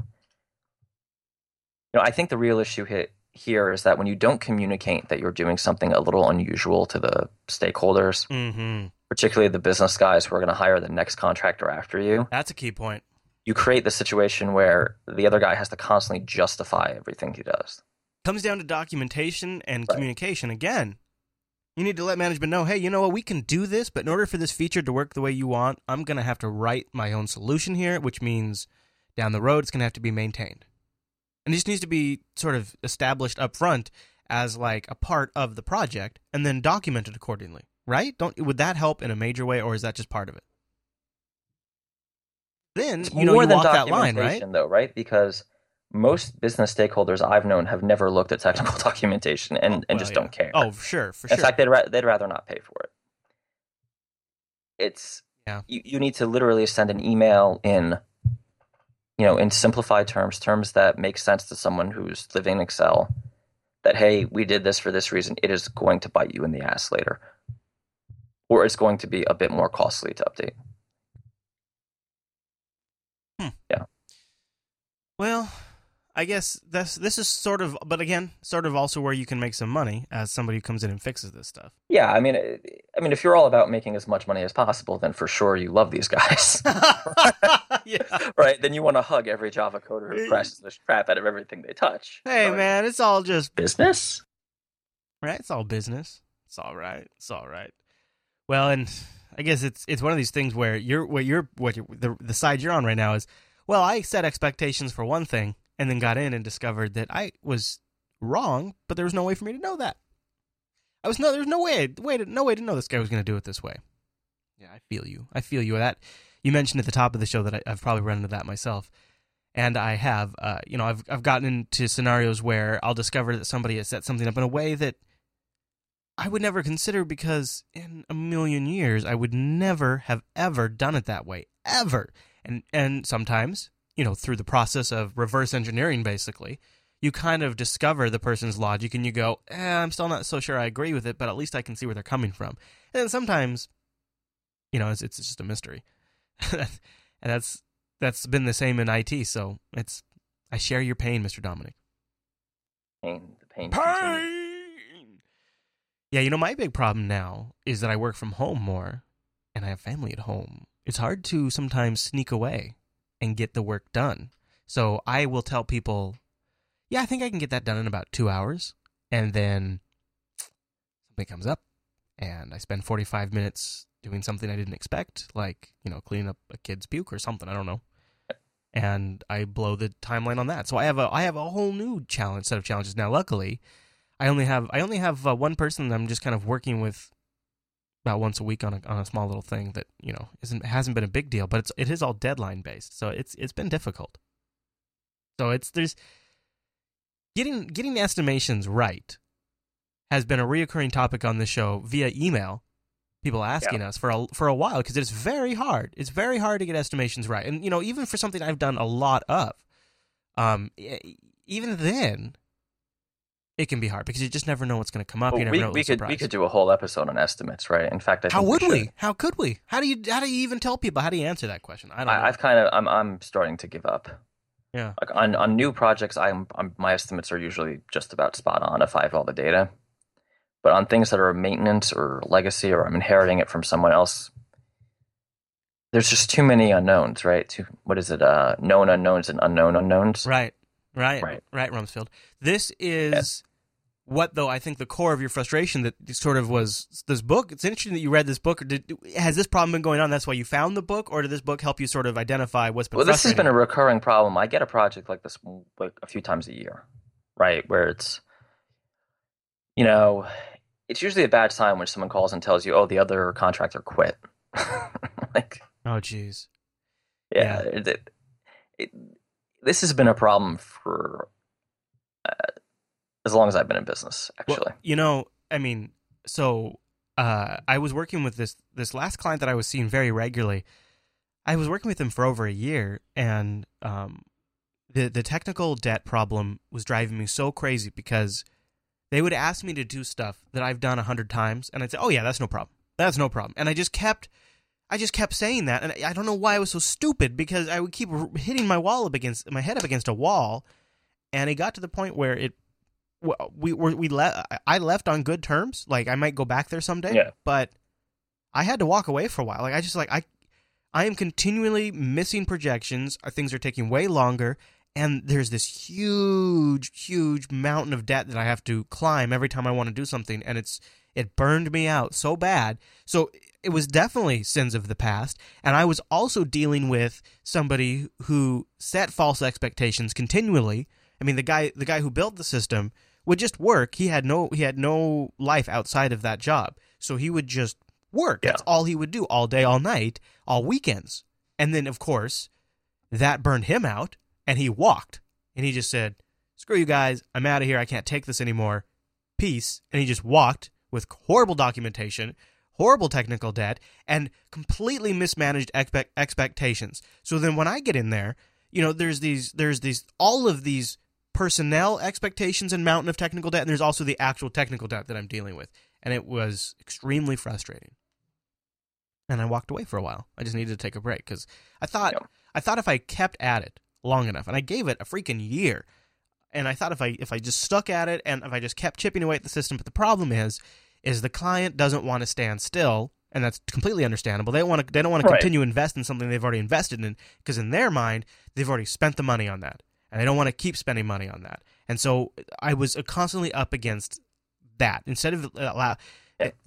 Speaker 2: know, I think the real issue hit here is that when you don't communicate that you're doing something a little unusual to the stakeholders,
Speaker 1: Mm-hmm.
Speaker 2: particularly the business guys who are going to hire the next contractor after you,
Speaker 1: That's a key point.
Speaker 2: You create the situation where the other guy has to constantly justify everything he does.
Speaker 1: Comes down to documentation and
Speaker 2: Right.
Speaker 1: communication again. You need to let management know, hey, you know what, we can do this, but in order for this feature to work the way you want, I'm going to have to write my own solution here, which means down the road it's going to have to be maintained. And this needs to be sort of established up front as like a part of the project and then documented accordingly, right? Don't would that help in a major way or is that just part of it? Then
Speaker 2: It's
Speaker 1: you know
Speaker 2: more
Speaker 1: you
Speaker 2: than
Speaker 1: walk that line, right?
Speaker 2: though, right? Because most business stakeholders I've known have never looked at technical (laughs) documentation and, and
Speaker 1: Well,
Speaker 2: just
Speaker 1: yeah.
Speaker 2: don't care.
Speaker 1: Oh, for sure, for
Speaker 2: In
Speaker 1: sure.
Speaker 2: fact, they'd, ra- they'd rather not pay for it. It's
Speaker 1: Yeah.
Speaker 2: you, you need to literally send an email in, you know, in simplified terms, terms that make sense to someone who's living in Excel. That hey, we did this for this reason. It is going to bite you in the ass later, or it's going to be a bit more costly to update. Hmm.
Speaker 1: Well, I guess this this is sort of, but again, sort of also where you can make some money as somebody who comes in and fixes this stuff.
Speaker 2: Yeah, I mean, I mean, if you're all about making as much money as possible, then for sure you love these guys, (laughs) (laughs)
Speaker 1: yeah.
Speaker 2: right? Then you want to hug every Java coder who eh. crashes the crap out of everything they touch.
Speaker 1: Hey
Speaker 2: Right?
Speaker 1: man, it's all just
Speaker 2: business.
Speaker 1: right. It's all business. It's all right. It's all right. Well, and I guess it's it's one of these things where you're what you're what you're, the the side you're on right now is well, I set expectations for one thing and then got in and discovered that I was wrong, but there was no way for me to know that. I was no, there's no way, way to, no way to know this guy was going to do it this way. Yeah, I feel you. I feel you. That you mentioned at the top of the show that I, I've probably run into that myself, and I have. Uh, you know, I've I've gotten into scenarios where I'll discover that somebody has set something up in a way that I would never consider because in a million years I would never have ever done it that way ever. And and sometimes you know, through the process of reverse engineering, basically, you kind of discover the person's logic and you go, eh, I'm still not so sure I agree with it, but at least I can see where they're coming from. And then sometimes, you know, it's, it's just a mystery. (laughs) and that's that's been the same in IT. So it's I share your pain, Mr. Dominick.
Speaker 2: Pain, the pain.
Speaker 1: Pain. Yeah, you know, my big problem now is that I work from home more and I have family at home. It's hard to sometimes sneak away and get the work done. So I will tell people, yeah, I think I can get that done in about two hours. And then something comes up and I spend 45 minutes doing something I didn't expect, like, you know, cleaning up a kid's puke or something. I don't know. And I blow the timeline on that. So I have a I have a whole new challenge set of challenges now. Luckily, I only have I only have uh, one person that I'm just kind of working with about once a week on a on a small little thing that you know isn't hasn't been a big deal, but it's it is all deadline based, so it's it's been difficult. So it's there's getting getting estimations right has been a reoccurring topic on the show via email. People asking
Speaker 2: Yeah.
Speaker 1: us for a for a while because it's very hard. It's very hard to get estimations right, and you know even for something I've done a lot of, um, even then, it can be hard because you just never know what's going to come up.
Speaker 2: Well,
Speaker 1: you never
Speaker 2: we,
Speaker 1: know
Speaker 2: we could
Speaker 1: surprise.
Speaker 2: we could do a whole episode on estimates, right? In fact, I think
Speaker 1: How would
Speaker 2: should.
Speaker 1: we? How could we? How do you how do you even tell people? How do you answer that question? I don't know.
Speaker 2: I, I've kind of I'm I'm starting to give up.
Speaker 1: yeah.
Speaker 2: Like on on new projects, I'm, I'm my estimates are usually just about spot on if I have all the data. But on things that are maintenance or legacy, or I'm inheriting it from someone else, there's just too many unknowns, right? Too what is it? Uh, known unknowns and unknown unknowns.
Speaker 1: Right. Right.
Speaker 2: Right.
Speaker 1: Right. Rumsfeld. This is what though I think the core of your frustration that sort of was this book. It's interesting that you read this book. Did, has this problem been going on? That's why you found the book, or did this book help you sort of identify what's been?
Speaker 2: Well, this has been a recurring problem. I get a project like this like a few times a year, right? Where it's, you know, it's usually a bad sign when someone calls and tells you, "Oh, the other contractor quit." (laughs) like,
Speaker 1: Oh, jeez.
Speaker 2: yeah, It, it, it, this has been a problem for uh, as long as I've been in business.
Speaker 1: Well,
Speaker 2: Actually,
Speaker 1: you know, I mean, so uh, I was working with this this last client that I was seeing very regularly. I was working with him for over a year, and um, the the technical debt problem was driving me so crazy because they would ask me to do stuff that I've done a hundred times, and I'd say, "Oh yeah, that's no problem. That's no problem," and I just kept. I just kept saying that, and I I don't know why I was so stupid because I would keep hitting my wall up against my head up against a wall, and it got to the point where it we were we le- I left on good terms. Like I might go back there someday,
Speaker 2: Yeah.
Speaker 1: but I had to walk away for a while. Like I just like I I am continually missing projections. Uh, Things are taking way longer, and there's this huge, huge mountain of debt that I have to climb every time I want to do something, and it's it burned me out so bad. So it was definitely sins of the past, and I was also dealing with somebody who set false expectations continually. I mean, the guy the guy who built the system would just work. He had no he had no life outside of that job, so he would just work.
Speaker 2: Yeah.
Speaker 1: That's all he would do all day, all night, all weekends. And then, of course, that burned him out, and he walked. And he just said, "Screw you guys! I'm out of here. I can't take this anymore. Peace." And he just walked with horrible documentation, horrible technical debt, and completely mismanaged expe- expectations. So then, when I get in there, you know, there's these, there's these, all of these personnel expectations and mountain of technical debt, and there's also the actual technical debt that I'm dealing with, and it was extremely frustrating. And I walked away for a while. I just needed to take a break because I thought
Speaker 2: Yeah.
Speaker 1: I thought if I kept at it long enough, and I gave it a freaking year, and I thought if I if I just stuck at it and if I just kept chipping away at the system, but the problem is, is the client doesn't want to stand still, and that's completely understandable. They don't want to they don't want to
Speaker 2: Right.
Speaker 1: continue invest in something they've already invested in because in their mind they've already spent the money on that, and I don't want to keep spending money on that. And so I was constantly up against that instead of uh, allow.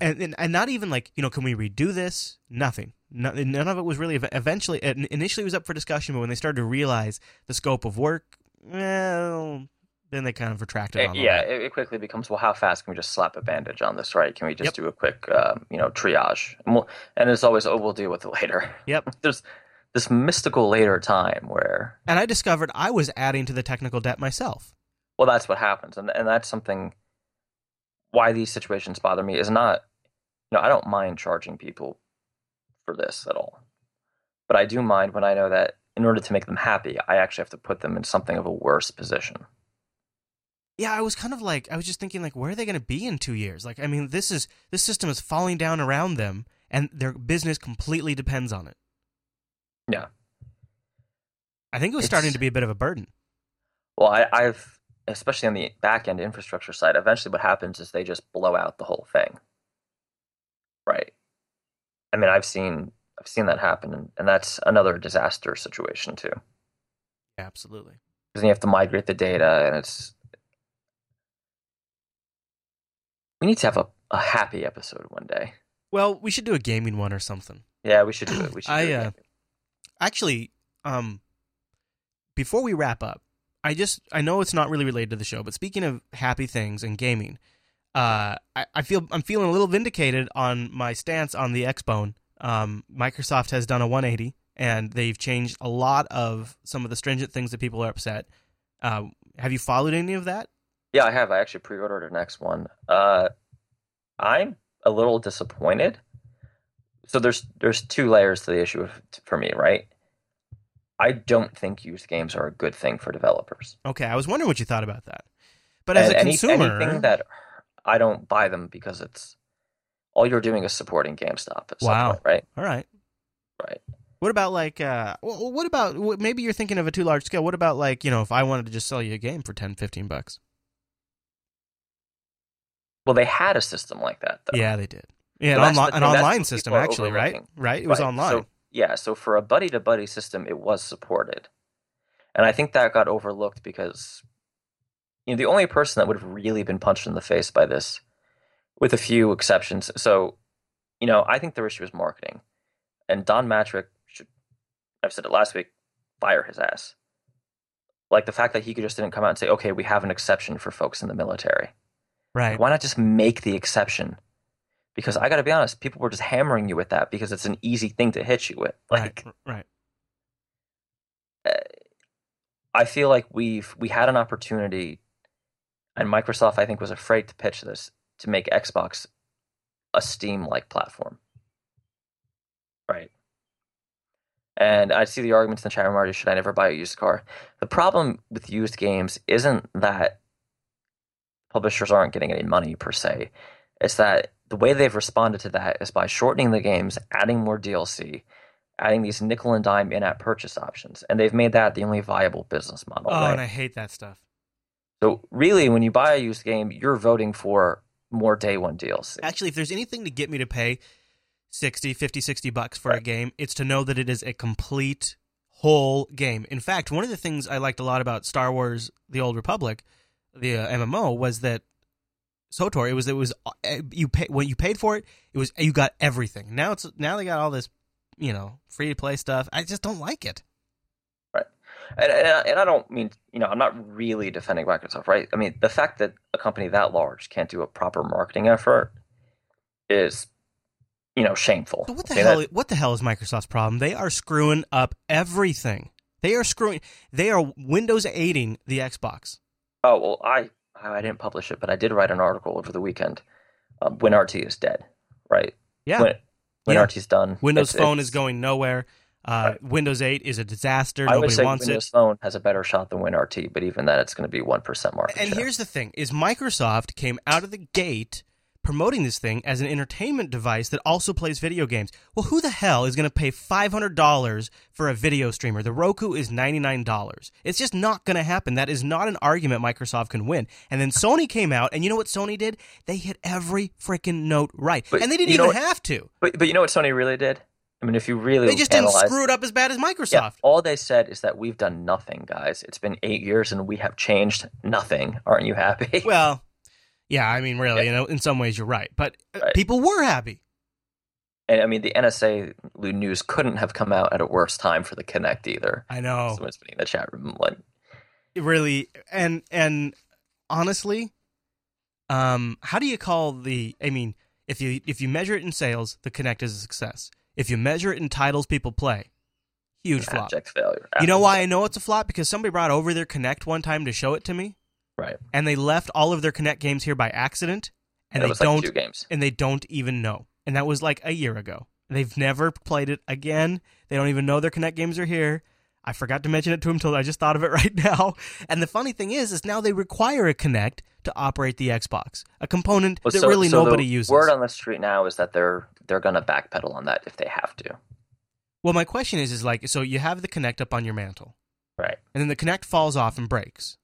Speaker 1: And, and and not even like you know can we redo this nothing none of it was really eventually initially it was up for discussion but when they started to realize the scope of work well then they kind of retracted
Speaker 2: It-
Speaker 1: on
Speaker 2: Eh, yeah,
Speaker 1: that.
Speaker 2: it, it quickly becomes well. How fast can we just slap a bandage on this? Right? Can we just
Speaker 1: Yep.
Speaker 2: do a quick, uh, you know, triage? And, we'll, and it's always, oh, we'll deal with it (laughs) later.
Speaker 1: Yep.
Speaker 2: There's this mystical later time where
Speaker 1: and i discovered i was adding to the technical debt myself
Speaker 2: Well, that's what happens, and and that's something. Why these situations bother me is not, you know, I don't mind charging people for this at all, but I do mind when I know that in order to make them happy, I actually have to put them in something of a worse position.
Speaker 1: Yeah, I was kind of like I was just thinking like where are they going to be in 2 years? Like I mean, this is this system is falling down around them and their business completely depends on it.
Speaker 2: Yeah.
Speaker 1: I think it was
Speaker 2: It's-
Speaker 1: starting to be a bit of a burden.
Speaker 2: Well, I, I've especially on the back end infrastructure side. Eventually, what happens is they just blow out the whole thing. Right. I mean, I've seen I've seen that happen, and, and that's another disaster situation too.
Speaker 1: Absolutely.
Speaker 2: Because you have to migrate the data, and it's. We need to have a, a happy episode one day.
Speaker 1: Well, we should do a gaming one or something.
Speaker 2: Yeah, we should do it. We (clears throat) should.
Speaker 1: I,
Speaker 2: do
Speaker 1: uh, Actually, um, before we wrap up, I just I know it's not really related to the show, but speaking of happy things and gaming, uh, I, I feel I'm feeling a little vindicated on my stance on the Xbone. Um, Microsoft has done a 180, and they've changed a lot of some of the stringent things that people are upset. Uh, have you followed any of that?
Speaker 2: Yeah, I have. I actually pre-ordered the next one. Uh, I'm a little disappointed. So there's there's two layers to the issue of, for me, right? I don't think used games are a good thing for developers.
Speaker 1: Okay, I was wondering what you thought about that. But as
Speaker 2: And
Speaker 1: a
Speaker 2: any-
Speaker 1: consumer,
Speaker 2: anything that I don't buy them because it's all you're doing is supporting GameStop at some
Speaker 1: Wow.
Speaker 2: point, right?
Speaker 1: all right.
Speaker 2: Right.
Speaker 1: What about like uh what about maybe you're thinking of a too large scale. What about like, you know, if I wanted to just sell you a game for 10 15 bucks?
Speaker 2: Well, they had a system like that, though.
Speaker 1: Yeah, they did. Yeah,
Speaker 2: Well,
Speaker 1: an,
Speaker 2: the
Speaker 1: an online system actually, right? Right? It was
Speaker 2: Right.
Speaker 1: online.
Speaker 2: So, yeah, so for a buddy to buddy system, it was supported. And I think that got overlooked because you know the only person that would have really been punched in the face by this, with a few exceptions. So, you know, I think their issue is marketing. And Don Mattrick should I've said it last week, fire his ass. Like the fact that he could just didn't come out and say, okay, we have an exception for folks in the military.
Speaker 1: right.
Speaker 2: Why not just make the exception? Because I got to be honest, people were just hammering you with that because it's an easy thing to hit you with. Like,
Speaker 1: right. Right.
Speaker 2: I feel like we've we had an opportunity, and Microsoft I think was afraid to pitch this to make Xbox a Steam-like platform, right? And I see the arguments in the chat room already. Should I never buy a used car? The problem with used games isn't that publishers aren't getting any money per se. It's that the way they've responded to that is by shortening the games, adding more DLC, adding these nickel and dime in-app purchase options, and they've made that the only viable business model.
Speaker 1: Oh,
Speaker 2: right?
Speaker 1: and I hate that stuff.
Speaker 2: So really, when you buy a used game, you're voting for more day one DLC.
Speaker 1: Actually, if there's anything to get me to pay 60, 50, 60 bucks for a game, it's to know that it is a complete whole game. In fact, one of the things I liked a lot about Star Wars: The Old Republic, the uh, MMO, was that SWTOR. It was it was uh, you pay when you paid for it. It was you got everything. Now it's now they got all this, you know, free to play stuff. I just don't like it.
Speaker 2: And, and, I- and I don't mean, you know, I'm not really defending Microsoft, right? I mean, the fact that a company that large can't do a proper marketing effort is, you know, shameful.
Speaker 1: So what the
Speaker 2: I mean,
Speaker 1: hell?
Speaker 2: that-
Speaker 1: What the hell is Microsoft's problem? They are screwing up everything. They are screwing. They are Windows 8ing the Xbox.
Speaker 2: oh well, I I didn't publish it, but I did write an article over the weekend. Um, WinRT is dead, right?
Speaker 1: Yeah.
Speaker 2: When,
Speaker 1: Yeah.
Speaker 2: WinRT's done.
Speaker 1: Windows
Speaker 2: It's-
Speaker 1: Phone
Speaker 2: it's-
Speaker 1: is going nowhere. Uh,
Speaker 2: Right.
Speaker 1: Windows 8 is a disaster.
Speaker 2: I would
Speaker 1: Nobody
Speaker 2: say
Speaker 1: wants
Speaker 2: Windows
Speaker 1: it.
Speaker 2: Phone has a better shot than WinRT, but even that, it's going to be one percent market
Speaker 1: And
Speaker 2: share.
Speaker 1: here's the thing: is Microsoft came out of the gate promoting this thing as an entertainment device that also plays video games. Well, who the hell is going to pay five hundred dollars for a video streamer? The Roku is ninety nine dollars. It's just not going to happen. That is not an argument Microsoft can win. And then Sony came out, and you know what Sony did? They hit every freaking note right,
Speaker 2: But
Speaker 1: and they didn't even
Speaker 2: what-
Speaker 1: have to.
Speaker 2: But but you know what Sony really did? I mean, if you really
Speaker 1: They just didn't screw it up as bad as Microsoft.
Speaker 2: Yeah, all they said is that we've done nothing, guys. It's been eight years and we have changed nothing. Aren't you happy?
Speaker 1: Well, yeah, I mean, really, you know, in some ways you're right, but uh,
Speaker 2: Right.
Speaker 1: people were happy.
Speaker 2: and I mean, the NSA news couldn't have come out at a worse time for the Kinect either.
Speaker 1: I know.
Speaker 2: Someone's been in the chat room like,
Speaker 1: It really and and honestly um how do you call the i mean if you if you measure it in sales the Kinect is a success if you measure it in titles people play huge flop
Speaker 2: abject failure.
Speaker 1: you know why i know it's a flop because somebody brought over their Kinect one time to show it to me
Speaker 2: Right.
Speaker 1: and they left all of their Kinect games here by accident and
Speaker 2: it
Speaker 1: they don't
Speaker 2: like
Speaker 1: and they don't even know and that was like a year ago they've never played it again they don't even know their Kinect games are here I forgot to mention it to him until I just thought of it (laughs) right now. And the funny thing is, is now they require a Kinect to operate the Xbox, a component
Speaker 2: Well,
Speaker 1: that
Speaker 2: so-
Speaker 1: really
Speaker 2: so
Speaker 1: nobody
Speaker 2: the
Speaker 1: uses.
Speaker 2: Word on the street now is that they're they're gonna backpedal on that if they have to.
Speaker 1: well, my question is, is like, so you have the Kinect up on your mantle,
Speaker 2: Right.
Speaker 1: and then the Kinect falls off and breaks.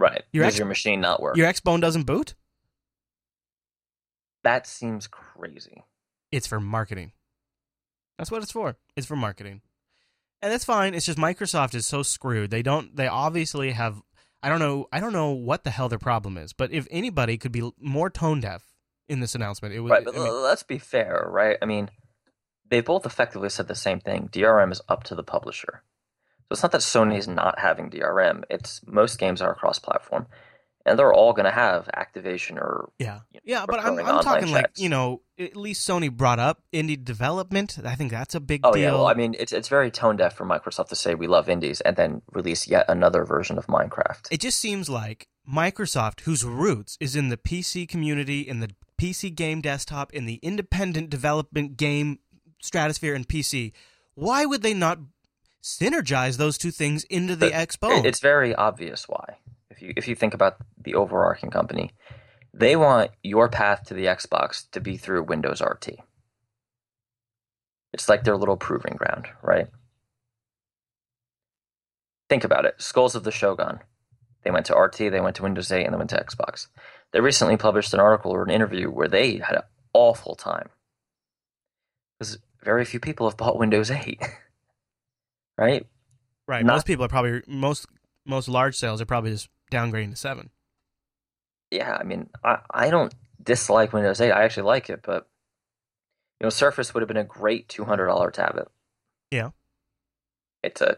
Speaker 2: Right.
Speaker 1: Your
Speaker 2: Does
Speaker 1: X-
Speaker 2: your machine not work?
Speaker 1: Your Xbone doesn't boot.
Speaker 2: That seems crazy.
Speaker 1: It's for marketing. That's what it's for. It's for marketing. And that's fine. It's just Microsoft is so screwed. They don't they obviously have I don't know I don't know what the hell their problem is, but if anybody could be more tone deaf in this announcement, it would
Speaker 2: Right, but
Speaker 1: I mean,
Speaker 2: let's be fair, right? I mean, they both effectively said the same thing. DRM is up to the publisher. So it's not that Sony is not having DRM. It's most games are cross-platform, and they're all going to have activation or
Speaker 1: yeah.
Speaker 2: you know,
Speaker 1: Yeah, but I'm I'm talking like, you know, at least Sony brought up indie development. I think that's a big deal.
Speaker 2: Oh
Speaker 1: deal.
Speaker 2: yeah, well, I mean, it's it's very tone deaf for Microsoft to say we love indies and then release yet another version of Minecraft.
Speaker 1: It just seems like Microsoft, whose roots is in the PC community, in the PC game desktop, in the independent development game stratosphere and PC, why would they not synergize those two things into the
Speaker 2: But
Speaker 1: Xbone?
Speaker 2: It's very obvious why. If you if you think about the overarching company, they want your path to the Xbox to be through Windows RT. It's like their little proving ground, right? Think about it. Skulls of the Shogun. They went to RT, they went to Windows 8, and they went to Xbox. They recently published an article or an interview where they had an awful time. Because very few people have bought Windows 8. (laughs) right?
Speaker 1: right.
Speaker 2: not-
Speaker 1: most people are probably most most large sales are probably just downgrading to seven.
Speaker 2: yeah, I mean, I, I don't dislike Windows 8. I actually like it, but you know, Surface would have been a great two hundred dollar tablet.
Speaker 1: Yeah.
Speaker 2: It's a,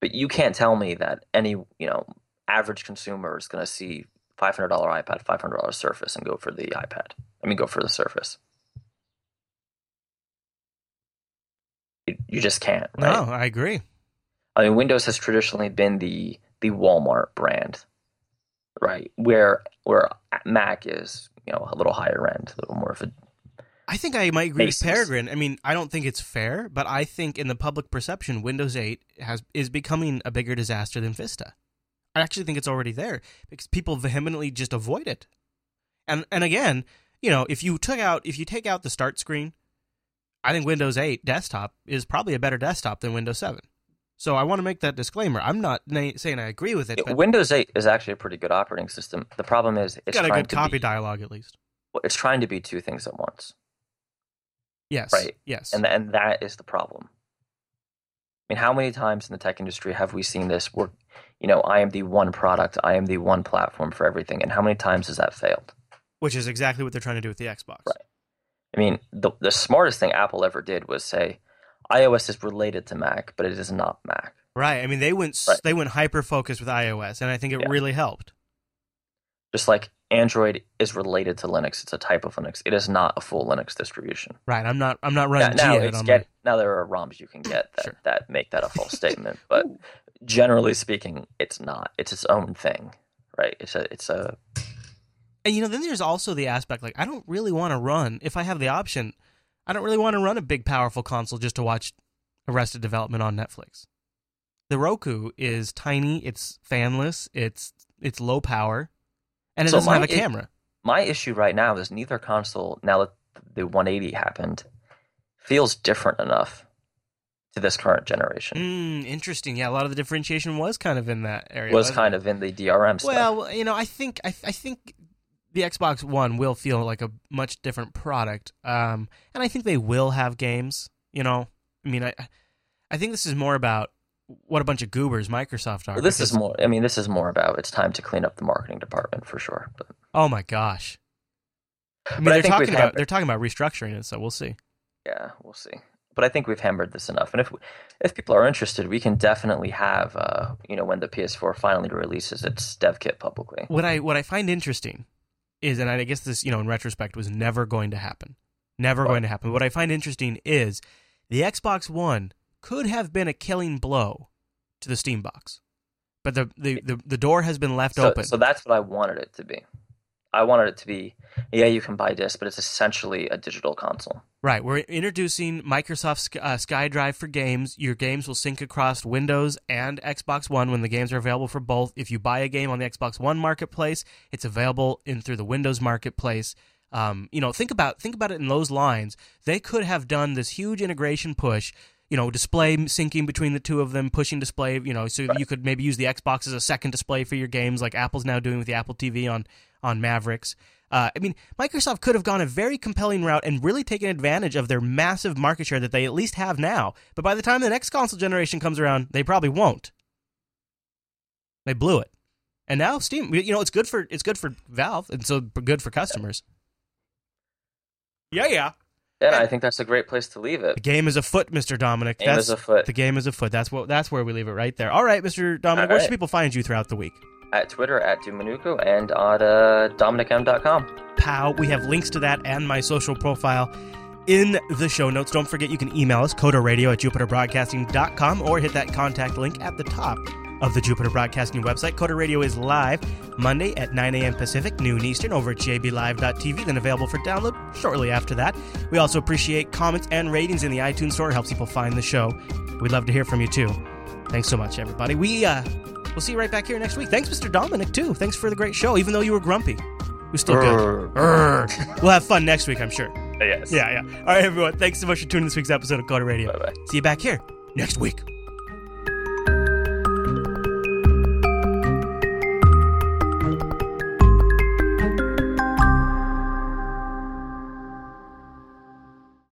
Speaker 2: but you can't tell me that any you know average consumer is going to see five hundred dollar iPad, five hundred dollar Surface, and go for the iPad. I mean, go for the Surface. You, you just can't, right?
Speaker 1: No, I agree.
Speaker 2: I mean, Windows has traditionally been the the Walmart brand, right? Where where Mac is, you know, a little higher end, a little more of a
Speaker 1: I think I might agree
Speaker 2: Basis.
Speaker 1: with Peregrine. I mean, I don't think it's fair, but I think in the public perception, Windows 8 has is becoming a bigger disaster than Vista. I actually think it's already there because people vehemently just avoid it. And and again, you know, if you took out if you take out the start screen, I think Windows 8 desktop is probably a better desktop than Windows 7. So I want to make that disclaimer. I'm not na- saying I agree with it, but
Speaker 2: Windows 8 is actually a pretty good operating system. The problem is it's
Speaker 1: it's got a good copy
Speaker 2: be,
Speaker 1: dialogue at least.
Speaker 2: well, it's trying to be two things at once,
Speaker 1: Yes.
Speaker 2: Right.
Speaker 1: Yes.
Speaker 2: and and that is the problem. I mean, how many times in the tech industry have we seen this? Where you know, I am the one product, I am the one platform for everything, and how many times has that failed?
Speaker 1: Which is exactly what they're trying to do with the Xbox.
Speaker 2: Right. I mean, the the smartest thing Apple ever did was say iOS is related to Mac, but it is not Mac.
Speaker 1: Right. I mean, they went
Speaker 2: Right.
Speaker 1: they went hyper focused with iOS, and I think it
Speaker 2: Yeah.
Speaker 1: really helped.
Speaker 2: Just like Android is related to Linux, it's a type of Linux. It is not a full Linux distribution.
Speaker 1: Right. I'm not. I'm not
Speaker 2: Now,
Speaker 1: running
Speaker 2: now
Speaker 1: on
Speaker 2: get now there are ROMs you can get that,
Speaker 1: Sure.
Speaker 2: that make that a false (laughs) statement, but generally speaking, it's not. It's its own thing, right? It's a it's a
Speaker 1: my. And you know, then there's also the aspect like I don't really want to run if I have the option. I don't really want to run a big, powerful console just to watch Arrested Development on Netflix. The Roku is tiny. It's fanless. It's it's low power, and it
Speaker 2: So
Speaker 1: doesn't have a camera.
Speaker 2: my issue right now is neither console now that the 180 happened feels different enough to this current generation.
Speaker 1: Mm, interesting. Yeah, a lot of the differentiation was kind of in that area.
Speaker 2: was kind
Speaker 1: it?
Speaker 2: of in the DRM stuff.
Speaker 1: Well, you know, I think I, I think the Xbox One will feel like a much different product, um, and I think they will have games. You know, I mean, I I think this is more about what a bunch of goobers Microsoft are.
Speaker 2: this is more. I mean, this is more about it's time to clean up the marketing department for sure. But
Speaker 1: Oh my gosh! I mean,
Speaker 2: But
Speaker 1: they're talking about
Speaker 2: had-
Speaker 1: they're talking about restructuring it, so we'll see.
Speaker 2: yeah, we'll see. But I think we've hammered this enough. And if if people are interested, we can definitely have uh, you know when the PS4 finally releases its dev kit publicly.
Speaker 1: What I what I find interesting is, and I guess this, you know, in retrospect, was never going to happen. Never
Speaker 2: Right.
Speaker 1: going to happen. What I find interesting is the Xbox One could have been a killing blow to the Steam box, but the the, the, the door has been left
Speaker 2: So,
Speaker 1: open.
Speaker 2: so that's what I wanted it to be. I wanted it to be, yeah, you can buy discs, but it's essentially a digital console.
Speaker 1: Right. We're introducing Microsoft uh, SkyDrive for games. Your games will sync across Windows and Xbox One when the games are available for both. If you buy a game on the Xbox One marketplace, it's available in through the Windows marketplace. Um, you know, think about think about it in those lines. They could have done this huge integration push. You know, display syncing between the two of them, pushing display. You know, so you could maybe use the Xbox as a second display for your games, like Apple's now doing with the Apple TV on on Mavericks. Uh, I mean, Microsoft could have gone a very compelling route and really taken advantage of their massive market share that they at least have now. But by the time the next console generation comes around, they probably won't. They blew it, and now Steam. You know, it's good for it's good for Valve, and so good for customers. Yeah, yeah.
Speaker 2: Yeah, I think that's a great place to leave it.
Speaker 1: The game is afoot, Mr. Dominick.
Speaker 2: Game
Speaker 1: that's
Speaker 2: is afoot.
Speaker 1: The game is afoot. That's what. That's where we leave it right there. All right, Mr. Dominick.
Speaker 2: All
Speaker 1: Where should people find you throughout the week?
Speaker 2: At Twitter, at dominucco, and on uh, DominickM.com.
Speaker 1: Pow. We have links to that and my social profile in the show notes. Don't forget you can email us, coderradio at jupiterbroadcasting.com or hit that contact link at the top of the Jupiter Broadcasting website. Coder Radio is live Monday at 9 a.m. Pacific, noon Eastern, over at jblive.tv, then available for download shortly after that. We also appreciate comments and ratings in the iTunes Store. It helps people find the show. We'd love to hear from you too. Thanks so much, everybody. We uh, we'll see you right back here next week. Thanks, Mr. Dominick, too. Thanks for the great show, even though you were grumpy. Was still good. Urgh. we'll have fun next week, I'm sure.
Speaker 2: Yes.
Speaker 1: Yeah, yeah. All right, everyone. Thanks so much for tuning in this week's episode of Coder Radio.
Speaker 2: Bye bye.
Speaker 1: See you back here next week.